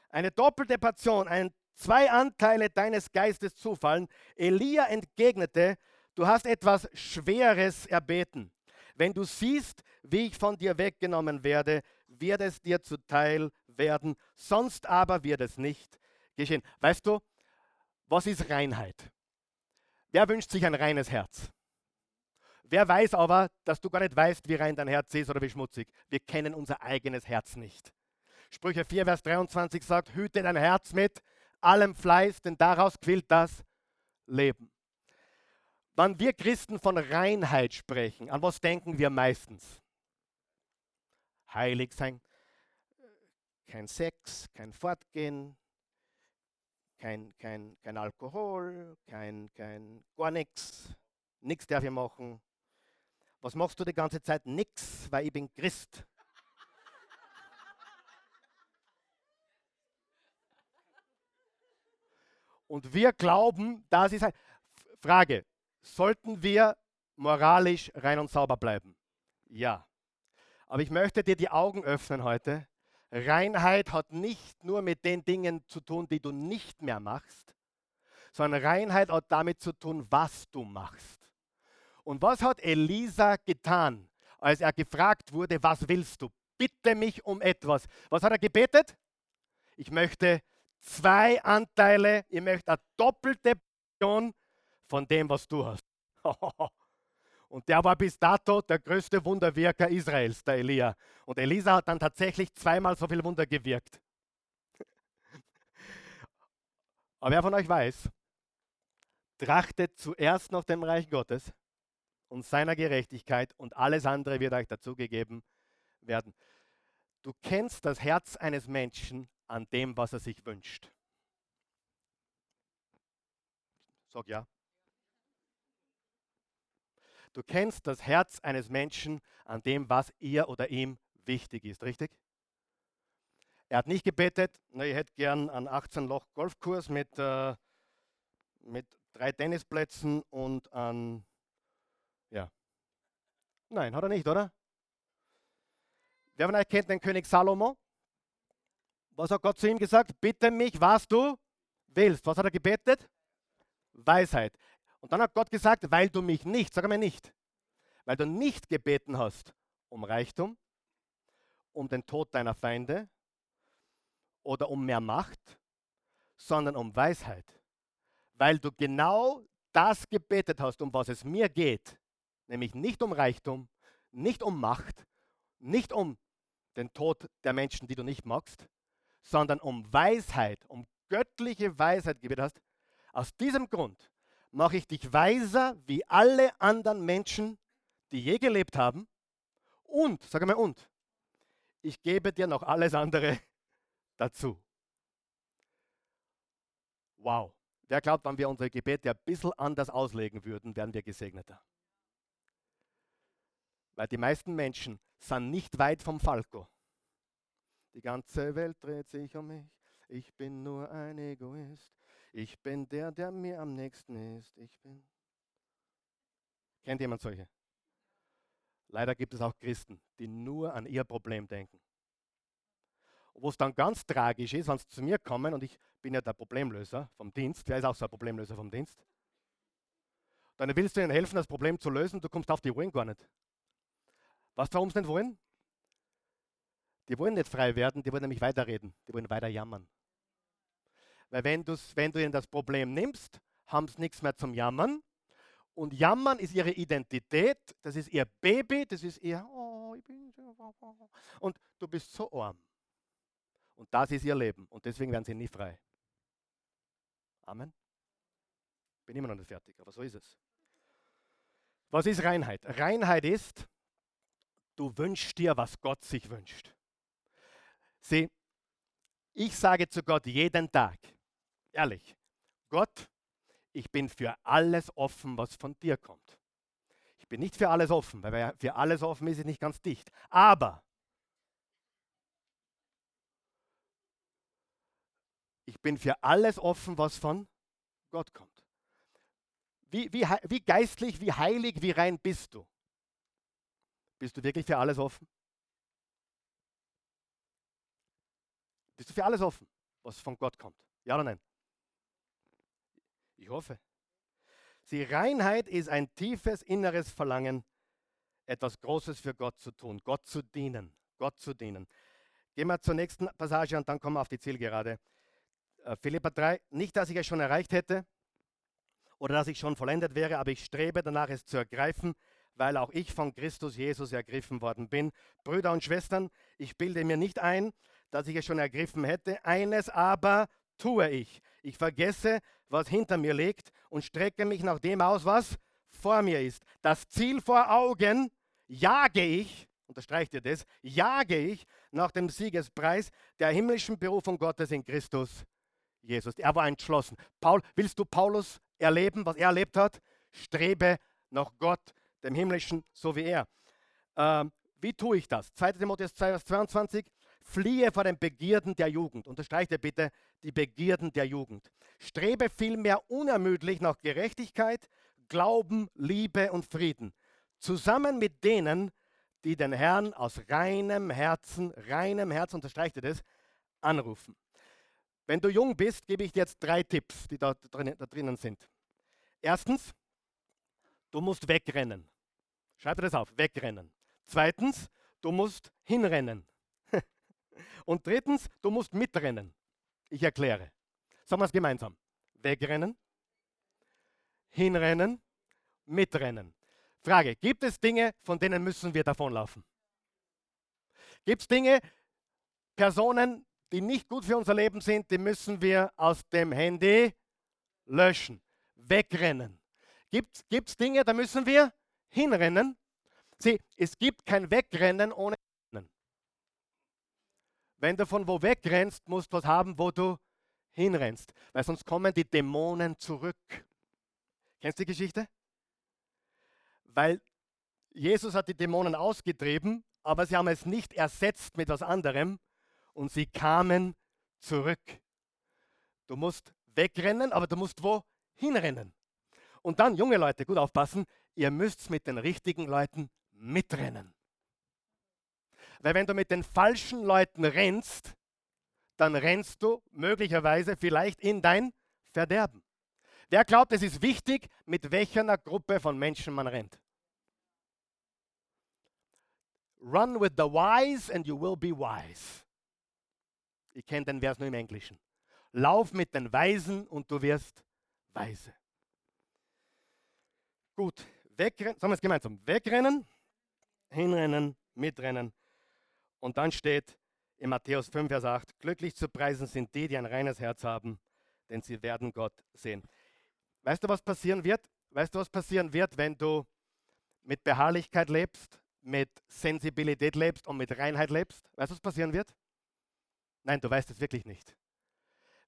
Eine doppelte Portion, ein, zwei Anteile deines Geistes zufallen. Elia entgegnete, du hast etwas Schweres erbeten. Wenn du siehst, wie ich von dir weggenommen werde, wird es dir zuteil werden, sonst aber wird es nicht geschehen. Weißt du, was ist Reinheit? Wer wünscht sich ein reines Herz? Wer weiß aber, dass du gar nicht weißt, wie rein dein Herz ist oder wie schmutzig? Wir kennen unser eigenes Herz nicht. Sprüche 4, Vers 23 sagt, hüte dein Herz mit allem Fleiß, denn daraus quillt das Leben. Wenn wir Christen von Reinheit sprechen, an was denken wir meistens? Heilig sein, kein Sex, kein Fortgehen, kein, kein, kein Alkohol, kein, kein, gar nichts, nichts darf ich machen. Was machst du die ganze Zeit? Nix, weil ich bin Christ. Und wir glauben, das ist ein. Frage: Sollten wir moralisch rein und sauber bleiben? Ja. Aber ich möchte dir die Augen öffnen heute. Reinheit hat nicht nur mit den Dingen zu tun, die du nicht mehr machst, sondern Reinheit hat damit zu tun, was du machst. Und was hat Elisa getan, als er gefragt wurde, was willst du? Bitte mich um etwas. Was hat er gebetet? Ich möchte zwei Anteile, ich möchte eine doppelte Portion von dem, was du hast. Und der war bis dato der größte Wunderwirker Israels, der Elia. Und Elisa hat dann tatsächlich zweimal so viel Wunder gewirkt. Aber wer von euch weiß, trachtet zuerst nach dem Reich Gottes und seiner Gerechtigkeit und alles andere wird euch dazugegeben werden. Du kennst das Herz eines Menschen an dem, was er sich wünscht. Sag ja. Du kennst das Herz eines Menschen an dem, was ihr oder ihm wichtig ist, richtig? Er hat nicht gebetet, na, ich hätte gern einen 18-Loch-Golfkurs mit, äh, mit drei Tennisplätzen und an, ja. Nein, hat er nicht, oder? Wer von euch kennt den König Salomo? Was hat Gott zu ihm gesagt? Bitte mich, was du willst. Was hat er gebetet? Weisheit. Und dann hat Gott gesagt, weil du mich nicht, sag mir nicht, weil du nicht gebeten hast um Reichtum, um den Tod deiner Feinde oder um mehr Macht, sondern um Weisheit. Weil du genau das gebetet hast, um was es mir geht, nämlich nicht um Reichtum, nicht um Macht, nicht um den Tod der Menschen, die du nicht magst, sondern um Weisheit, um göttliche Weisheit gebetet hast. Aus diesem Grund mache ich dich weiser wie alle anderen Menschen, die je gelebt haben. Und, sag mal und, ich gebe dir noch alles andere dazu. Wow. Wer glaubt, wenn wir unsere Gebete ein bisschen anders auslegen würden, wären wir gesegneter. Weil die meisten Menschen sind nicht weit vom Falco. Die ganze Welt dreht sich um mich. Ich bin nur ein Egoist. Ich bin der, der mir am nächsten ist. Ich bin. Kennt jemand solche? Leider gibt es auch Christen, die nur an ihr Problem denken. Wo es dann ganz tragisch ist, wenn sie zu mir kommen und ich bin ja der Problemlöser vom Dienst. Wer ist auch so ein Problemlöser vom Dienst? Dann willst du ihnen helfen, das Problem zu lösen, du kommst auf die wollen gar nicht. Was warum sie nicht wollen? Die wollen nicht frei werden, die wollen nämlich weiterreden, die wollen weiter jammern. Weil wenn, wenn du ihnen das Problem nimmst, haben sie nichts mehr zum Jammern. Und Jammern ist ihre Identität, das ist ihr Baby, das ist ihr, oh, ich bin so, und du bist so arm. Und das ist ihr Leben. Und deswegen werden sie nie frei. Amen. Bin immer noch nicht fertig, aber so ist es. Was ist Reinheit? Reinheit ist, du wünschst dir, was Gott sich wünscht. Sieh, ich sage zu Gott jeden Tag, ehrlich, Gott, ich bin für alles offen, was von dir kommt. Ich bin nicht für alles offen, weil für alles offen ist es nicht ganz dicht. Aber ich bin für alles offen, was von Gott kommt. Wie, wie, wie geistlich, wie heilig, wie rein bist du? Bist du wirklich für alles offen? Bist du für alles offen, was von Gott kommt? Ja oder nein? Ich hoffe. Die Reinheit ist ein tiefes inneres Verlangen, etwas Großes für Gott zu tun, Gott zu dienen, Gott zu dienen. Gehen wir zur nächsten Passage und dann kommen wir auf die Zielgerade. Äh, Philippa 3, nicht, dass ich es schon erreicht hätte oder dass ich schon vollendet wäre, aber ich strebe danach, es zu ergreifen, weil auch ich von Christus Jesus ergriffen worden bin. Brüder und Schwestern, ich bilde mir nicht ein, dass ich es schon ergriffen hätte. Eines aber tue ich. Ich vergesse, was hinter mir liegt und strecke mich nach dem aus, was vor mir ist. Das Ziel vor Augen jage ich, unterstreicht ihr das, jage ich nach dem Siegespreis der himmlischen Berufung Gottes in Christus Jesus. Er war entschlossen. Paul, willst du Paulus erleben, was er erlebt hat? Strebe nach Gott, dem Himmlischen, so wie er. Ähm, wie tue ich das? 2. Timotheus 2, Vers 22. Fliehe vor den Begierden der Jugend. Unterstreicht ihr bitte die Begierden der Jugend. Strebe vielmehr unermüdlich nach Gerechtigkeit, Glauben, Liebe und Frieden. Zusammen mit denen, die den Herrn aus reinem Herzen, reinem Herzen, unterstreicht das, anrufen. Wenn du jung bist, gebe ich dir jetzt drei Tipps, die da, da drinnen sind. Erstens, du musst wegrennen. Schreib dir das auf, wegrennen. Zweitens, du musst hinrennen. Und drittens, du musst mitrennen. Ich erkläre. Sagen wir es gemeinsam. Wegrennen, hinrennen, mitrennen. Frage, gibt es Dinge, von denen müssen wir davonlaufen? Gibt es Dinge, Personen, die nicht gut für unser Leben sind, die müssen wir aus dem Handy löschen, wegrennen. Gibt es Dinge, da müssen wir hinrennen? Sieh, es gibt kein Wegrennen ohne. Wenn du von wo wegrennst, musst du was haben, wo du hinrennst, weil sonst kommen die Dämonen zurück. Kennst du die Geschichte? Weil Jesus hat die Dämonen ausgetrieben, aber sie haben es nicht ersetzt mit was anderem und sie kamen zurück. Du musst wegrennen, aber du musst wo hinrennen. Und dann, junge Leute, gut aufpassen, ihr müsst mit den richtigen Leuten mitrennen. Weil wenn du mit den falschen Leuten rennst, dann rennst du möglicherweise vielleicht in dein Verderben. Wer glaubt, es ist wichtig, mit welcher Gruppe von Menschen man rennt? Run with the wise and you will be wise. Ich kenne den Vers nur im Englischen. Lauf mit den Weisen und du wirst weise. Gut, wegrennen, sagen wir es gemeinsam, wegrennen, hinrennen, mitrennen. Und dann steht in Matthäus 5, Vers 8, glücklich zu preisen sind die, die ein reines Herz haben, denn sie werden Gott sehen. Weißt du, was passieren wird? Weißt du, was passieren wird, wenn du mit Beharrlichkeit lebst, mit Sensibilität lebst und mit Reinheit lebst? Weißt du, was passieren wird? Nein, du weißt es wirklich nicht.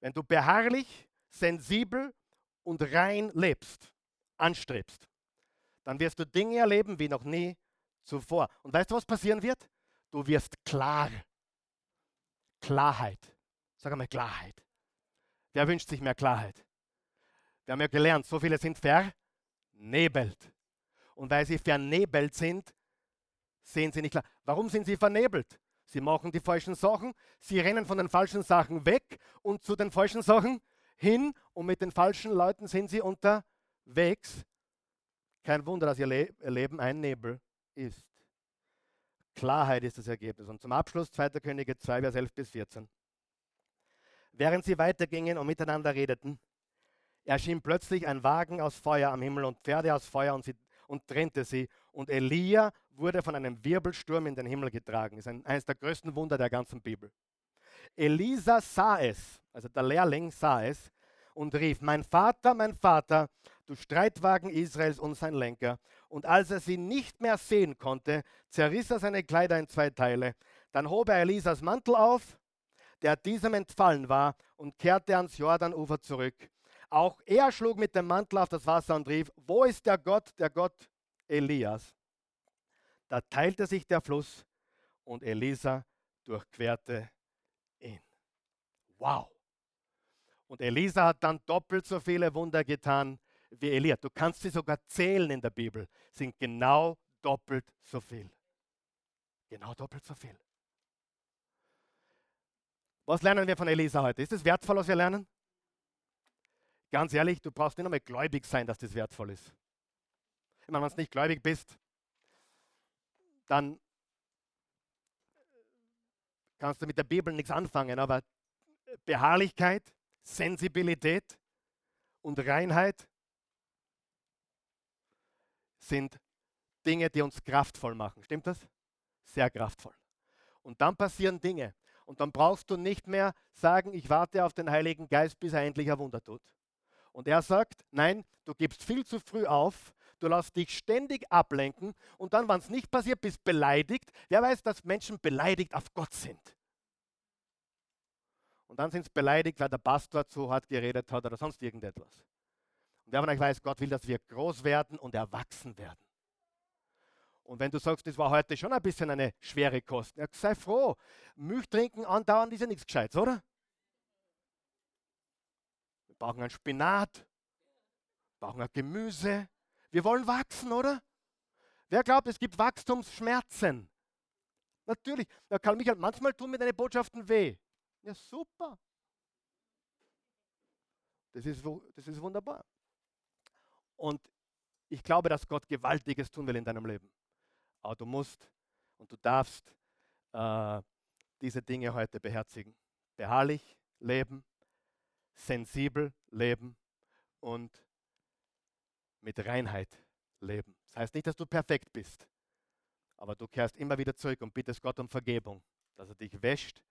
Wenn du beharrlich, sensibel und rein lebst, anstrebst, dann wirst du Dinge erleben wie noch nie zuvor. Und weißt du, was passieren wird? Du wirst klar. Klarheit. Sag einmal Klarheit. Wer wünscht sich mehr Klarheit? Wir haben ja gelernt, so viele sind vernebelt. Und weil sie vernebelt sind, sehen sie nicht klar. Warum sind sie vernebelt? Sie machen die falschen Sachen, sie rennen von den falschen Sachen weg und zu den falschen Sachen hin und mit den falschen Leuten sind sie unterwegs. Kein Wunder, dass ihr Leben ein Nebel ist. Klarheit ist das Ergebnis. Und zum Abschluss 2. Könige 2, Vers 11 bis 14. Während sie weitergingen und miteinander redeten, erschien plötzlich ein Wagen aus Feuer am Himmel und Pferde aus Feuer und, sie, und trennte sie. Und Elia wurde von einem Wirbelsturm in den Himmel getragen. Das ist ein, eines der größten Wunder der ganzen Bibel. Elisa sah es, also der Lehrling sah es und rief, mein Vater, mein Vater, du Streitwagen Israels und sein Lenker. Und als er sie nicht mehr sehen konnte, zerriss er seine Kleider in zwei Teile. Dann hob er Elisas Mantel auf, der diesem entfallen war, und kehrte ans Jordanufer zurück. Auch er schlug mit dem Mantel auf das Wasser und rief, wo ist der Gott, der Gott Elias? Da teilte sich der Fluss und Elisa durchquerte ihn. Wow. Und Elisa hat dann doppelt so viele Wunder getan wie Elia. Du kannst sie sogar zählen in der Bibel, sind genau doppelt so viel. Genau doppelt so viel. Was lernen wir von Elisa heute? Ist es wertvoll, was wir lernen? Ganz ehrlich, du brauchst nicht einmal gläubig sein, dass das wertvoll ist. Ich meine, wenn du nicht gläubig bist, dann kannst du mit der Bibel nichts anfangen, aber Beharrlichkeit, Sensibilität und Reinheit sind Dinge, die uns kraftvoll machen. Stimmt das? Sehr kraftvoll. Und dann passieren Dinge. Und dann brauchst du nicht mehr sagen, ich warte auf den Heiligen Geist, bis er endlich ein Wunder tut. Und er sagt, nein, du gibst viel zu früh auf, du lässt dich ständig ablenken und dann, wenn es nicht passiert, bist beleidigt. Wer weiß, dass Menschen beleidigt auf Gott sind? Und dann sind sie beleidigt, weil der Pastor zu hart geredet hat oder sonst irgendetwas. Und wer von euch weiß, Gott will, dass wir groß werden und erwachsen werden. Und wenn du sagst, das war heute schon ein bisschen eine schwere Kost, ja, sei froh. Milch trinken andauernd ist ja nichts Gescheites, oder? Wir brauchen ein Spinat, wir brauchen ein Gemüse. Wir wollen wachsen, oder? Wer glaubt, es gibt Wachstumsschmerzen? Natürlich. Da kann mich halt manchmal tun mir deine Botschaften weh. Ja, super. Das ist, das ist wunderbar. Und ich glaube, dass Gott Gewaltiges tun will in deinem Leben. Aber du musst und du darfst äh, diese Dinge heute beherzigen. Beharrlich leben, sensibel leben und mit Reinheit leben. Das heißt nicht, dass du perfekt bist, aber du kehrst immer wieder zurück und bittest Gott um Vergebung, dass er dich wäscht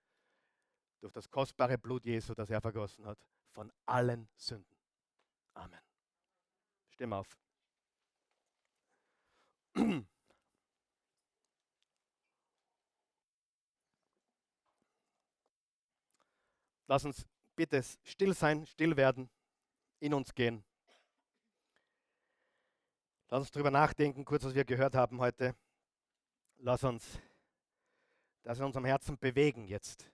durch das kostbare Blut Jesu, das er vergossen hat, von allen Sünden. Amen. Stimm auf. Lass uns bitte still sein, still werden, in uns gehen. Lass uns darüber nachdenken, kurz was wir gehört haben heute. Lass uns das in unserem Herzen bewegen jetzt.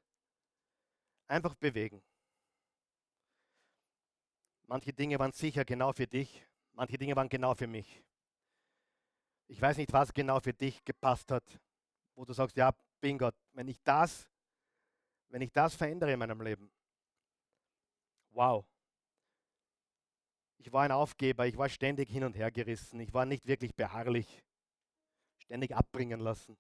Einfach bewegen. Manche Dinge waren sicher genau für dich, Manche Dinge waren genau für mich. Ich weiß nicht, was genau für dich gepasst hat, wo du sagst, ja, bin Gott, wenn ich das, wenn ich das verändere in meinem Leben, wow. Ich war ein Aufgeber, ich war ständig hin und her gerissen, ich war nicht wirklich beharrlich, ständig abbringen lassen.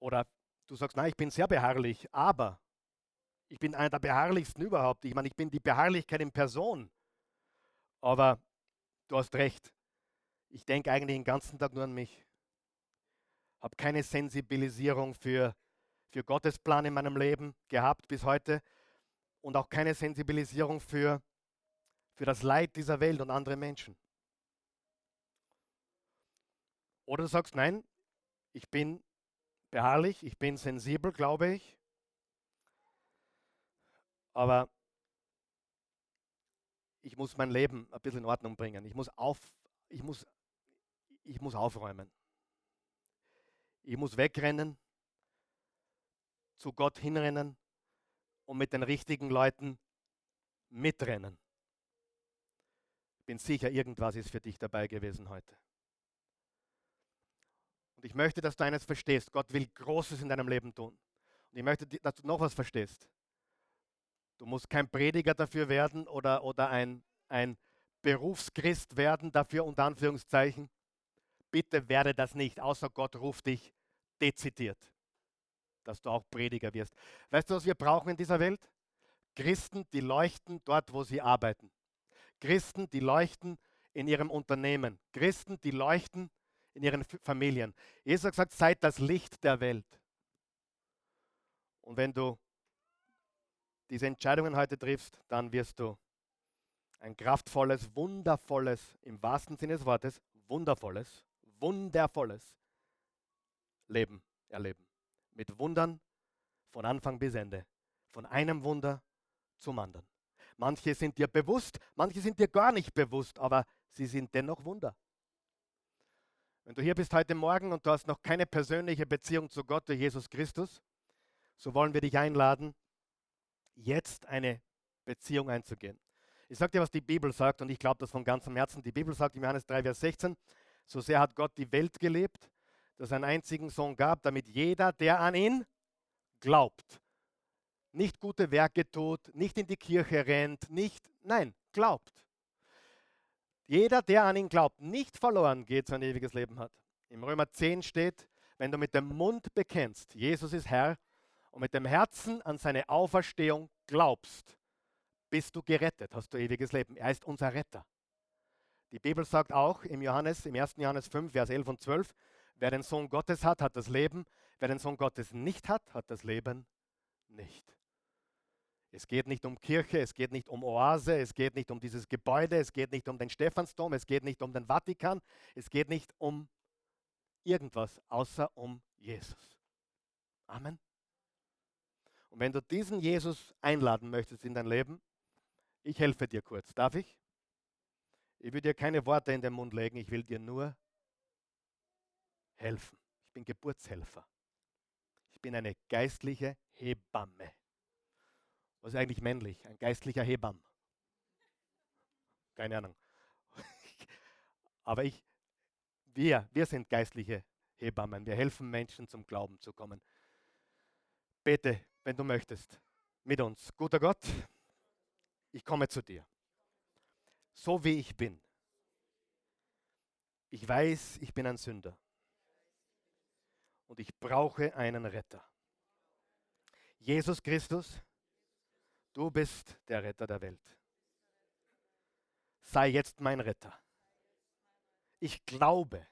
Oder du sagst, nein, ich bin sehr beharrlich, aber ich bin einer der beharrlichsten überhaupt. Ich meine, ich bin die Beharrlichkeit in Person. Aber du hast recht. Ich denke eigentlich den ganzen Tag nur an mich. Habe keine Sensibilisierung für, für Gottes Plan in meinem Leben gehabt bis heute und auch keine Sensibilisierung für, für das Leid dieser Welt und andere Menschen. Oder du sagst, nein, ich bin beharrlich, ich bin sensibel, glaube ich. Aber ich muss mein Leben ein bisschen in Ordnung bringen. Ich muss, auf, ich muss, ich muss aufräumen. Ich muss wegrennen, zu Gott hinrennen und mit den richtigen Leuten mitrennen. Ich bin sicher, irgendwas ist für dich dabei gewesen heute. Und ich möchte, dass du eines verstehst. Gott will Großes in deinem Leben tun. Und ich möchte, dass du noch was verstehst. Du musst kein Prediger dafür werden oder, oder ein, ein Berufschrist werden dafür, unter Anführungszeichen. Bitte werde das nicht, außer Gott ruft dich dezidiert, dass du auch Prediger wirst. Weißt du, was wir brauchen in dieser Welt? Christen, die leuchten dort, wo sie arbeiten. Christen, die leuchten in ihrem Unternehmen. Christen, die leuchten in ihren Familien. Jesus hat gesagt, seid das Licht der Welt. Und wenn du diese Entscheidungen heute triffst, dann wirst du ein kraftvolles, wundervolles, im wahrsten Sinne des Wortes, wundervolles, wundervolles Leben erleben. Mit Wundern von Anfang bis Ende. Von einem Wunder zum anderen. Manche sind dir bewusst, manche sind dir gar nicht bewusst, aber sie sind dennoch Wunder. Wenn du hier bist heute Morgen und du hast noch keine persönliche Beziehung zu Gott, durch Jesus Christus, so wollen wir dich einladen, jetzt eine Beziehung einzugehen. Ich sage dir, was die Bibel sagt und ich glaube das von ganzem Herzen. Die Bibel sagt in Johannes 3, Vers 16, so sehr hat Gott die Welt gelebt, dass er einen einzigen Sohn gab, damit jeder, der an ihn glaubt, nicht gute Werke tut, nicht in die Kirche rennt, nicht, nein, glaubt. Jeder, der an ihn glaubt, nicht verloren geht, sein ewiges Leben hat. Im Römer 10 steht, Wenn du mit dem Mund bekennst, Jesus ist Herr, und mit dem Herzen an seine Auferstehung glaubst, bist du gerettet, hast du ewiges Leben. Er ist unser Retter. Die Bibel sagt auch im Johannes, im 1. Johannes 5, Vers 11 und 12, wer den Sohn Gottes hat, hat das Leben. Wer den Sohn Gottes nicht hat, hat das Leben nicht. Es geht nicht um Kirche, es geht nicht um Oase, es geht nicht um dieses Gebäude, es geht nicht um den Stephansdom, es geht nicht um den Vatikan, es geht nicht um irgendwas außer um Jesus. Amen. Und wenn du diesen Jesus einladen möchtest in dein Leben, ich helfe dir kurz. Darf ich? Ich will dir keine Worte in den Mund legen, ich will dir nur helfen. Ich bin Geburtshelfer. Ich bin eine geistliche Hebamme. Was ist eigentlich männlich? Ein geistlicher Hebamm. Keine Ahnung. Aber ich, wir, wir sind geistliche Hebammen. Wir helfen Menschen zum Glauben zu kommen. Bete, wenn du möchtest, mit uns. Guter Gott, ich komme zu dir. So wie ich bin. Ich weiß, ich bin ein Sünder. Und ich brauche einen Retter. Jesus Christus, du bist der Retter der Welt. Sei jetzt mein Retter. Ich glaube,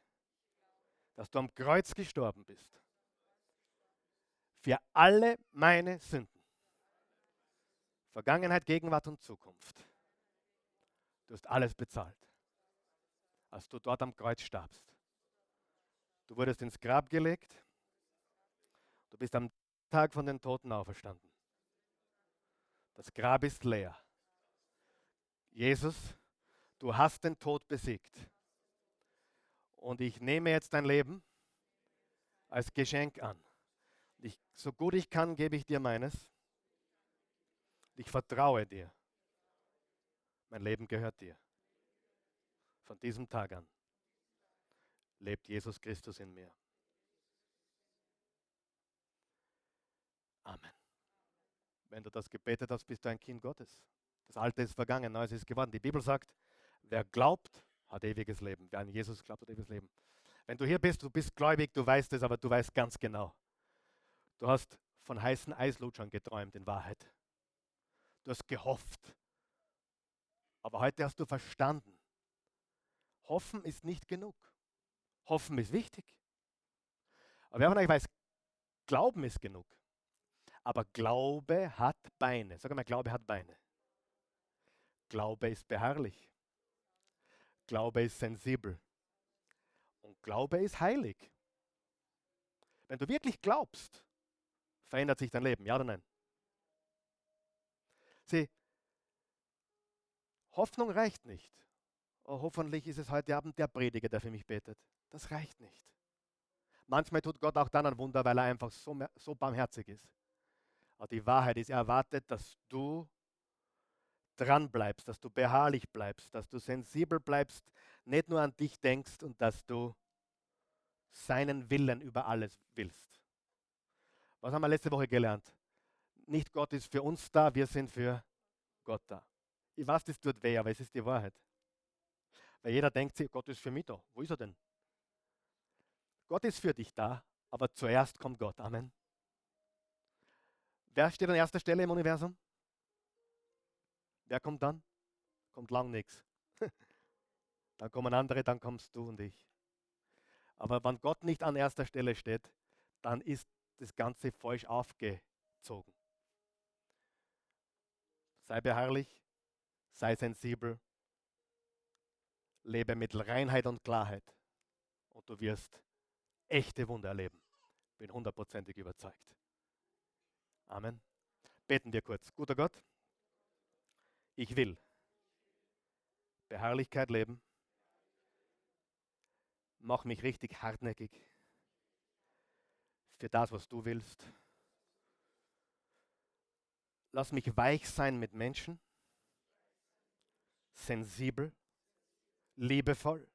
dass du am Kreuz gestorben bist. Für alle meine Sünden. Vergangenheit, Gegenwart und Zukunft. Du hast alles bezahlt, als du dort am Kreuz starbst. Du wurdest ins Grab gelegt. Du bist am Tag von den Toten auferstanden. Das Grab ist leer. Jesus, du hast den Tod besiegt. Und ich nehme jetzt dein Leben als Geschenk an. Ich, so gut ich kann, gebe ich dir meines. Ich vertraue dir. Mein Leben gehört dir. Von diesem Tag an lebt Jesus Christus in mir. Amen. Wenn du das gebetet hast, bist du ein Kind Gottes. Das Alte ist vergangen, Neues ist geworden. Die Bibel sagt, wer glaubt, hat ewiges Leben. Wer an Jesus glaubt, hat ewiges Leben. Wenn du hier bist, du bist gläubig, du weißt es, aber du weißt ganz genau. Du hast von heißen Eislutschern geträumt in Wahrheit du hast gehofft. Aber heute hast du verstanden, hoffen ist nicht genug. Hoffen ist wichtig. Aber wer von euch weiß, Glauben ist genug. Aber Glaube hat Beine. Sag mal, Glaube hat Beine. Glaube ist beharrlich. Glaube ist sensibel. Und Glaube ist heilig. Wenn du wirklich glaubst, verändert sich dein Leben, ja oder nein? Sieh, Hoffnung reicht nicht. Oh, hoffentlich ist es heute Abend der Prediger, der für mich betet. Das reicht nicht. Manchmal tut Gott auch dann ein Wunder, weil er einfach so, so barmherzig ist. Aber die Wahrheit ist, er erwartet, dass du dran bleibst, dass du beharrlich bleibst, dass du sensibel bleibst, nicht nur an dich denkst und dass du seinen Willen über alles willst. Was haben wir letzte Woche gelernt? nicht Gott ist für uns da, wir sind für Gott da. Ich weiß, das tut weh, aber es ist die Wahrheit. Weil jeder denkt sich, Gott ist für mich da. Wo ist er denn? Gott ist für dich da, aber zuerst kommt Gott. Amen. Wer steht an erster Stelle im Universum? Wer kommt dann? Kommt lang nichts. Dann kommen andere, dann kommst du und ich. Aber wenn Gott nicht an erster Stelle steht, dann ist das Ganze falsch aufgezogen. Sei beharrlich, sei sensibel, lebe mit Reinheit und Klarheit und du wirst echte Wunder erleben. Bin hundertprozentig überzeugt. Amen. Beten wir kurz. Guter Gott, ich will Beharrlichkeit leben. Mach mich richtig hartnäckig für das, was du willst. Lass mich weich sein mit Menschen, sensibel, liebevoll,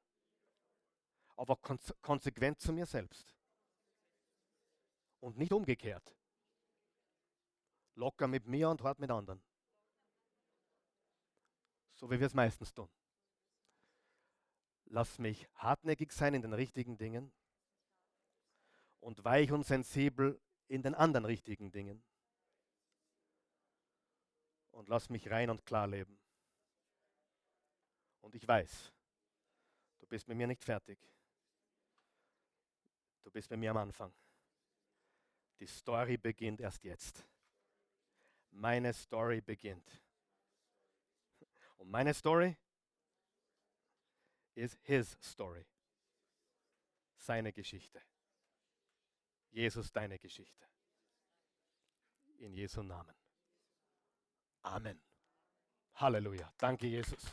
aber konsequent zu mir selbst. Und nicht umgekehrt. Locker mit mir und hart mit anderen. So wie wir es meistens tun. Lass mich hartnäckig sein in den richtigen Dingen und weich und sensibel in den anderen richtigen Dingen. Und lass mich rein und klar leben. Und ich weiß, du bist mit mir nicht fertig. Du bist mit mir am Anfang. Die Story beginnt erst jetzt. Meine Story beginnt. Und meine Story ist his story. Seine Geschichte. Jesus, deine Geschichte. In Jesu Namen. Amen. Halleluja. Danke, Jesus.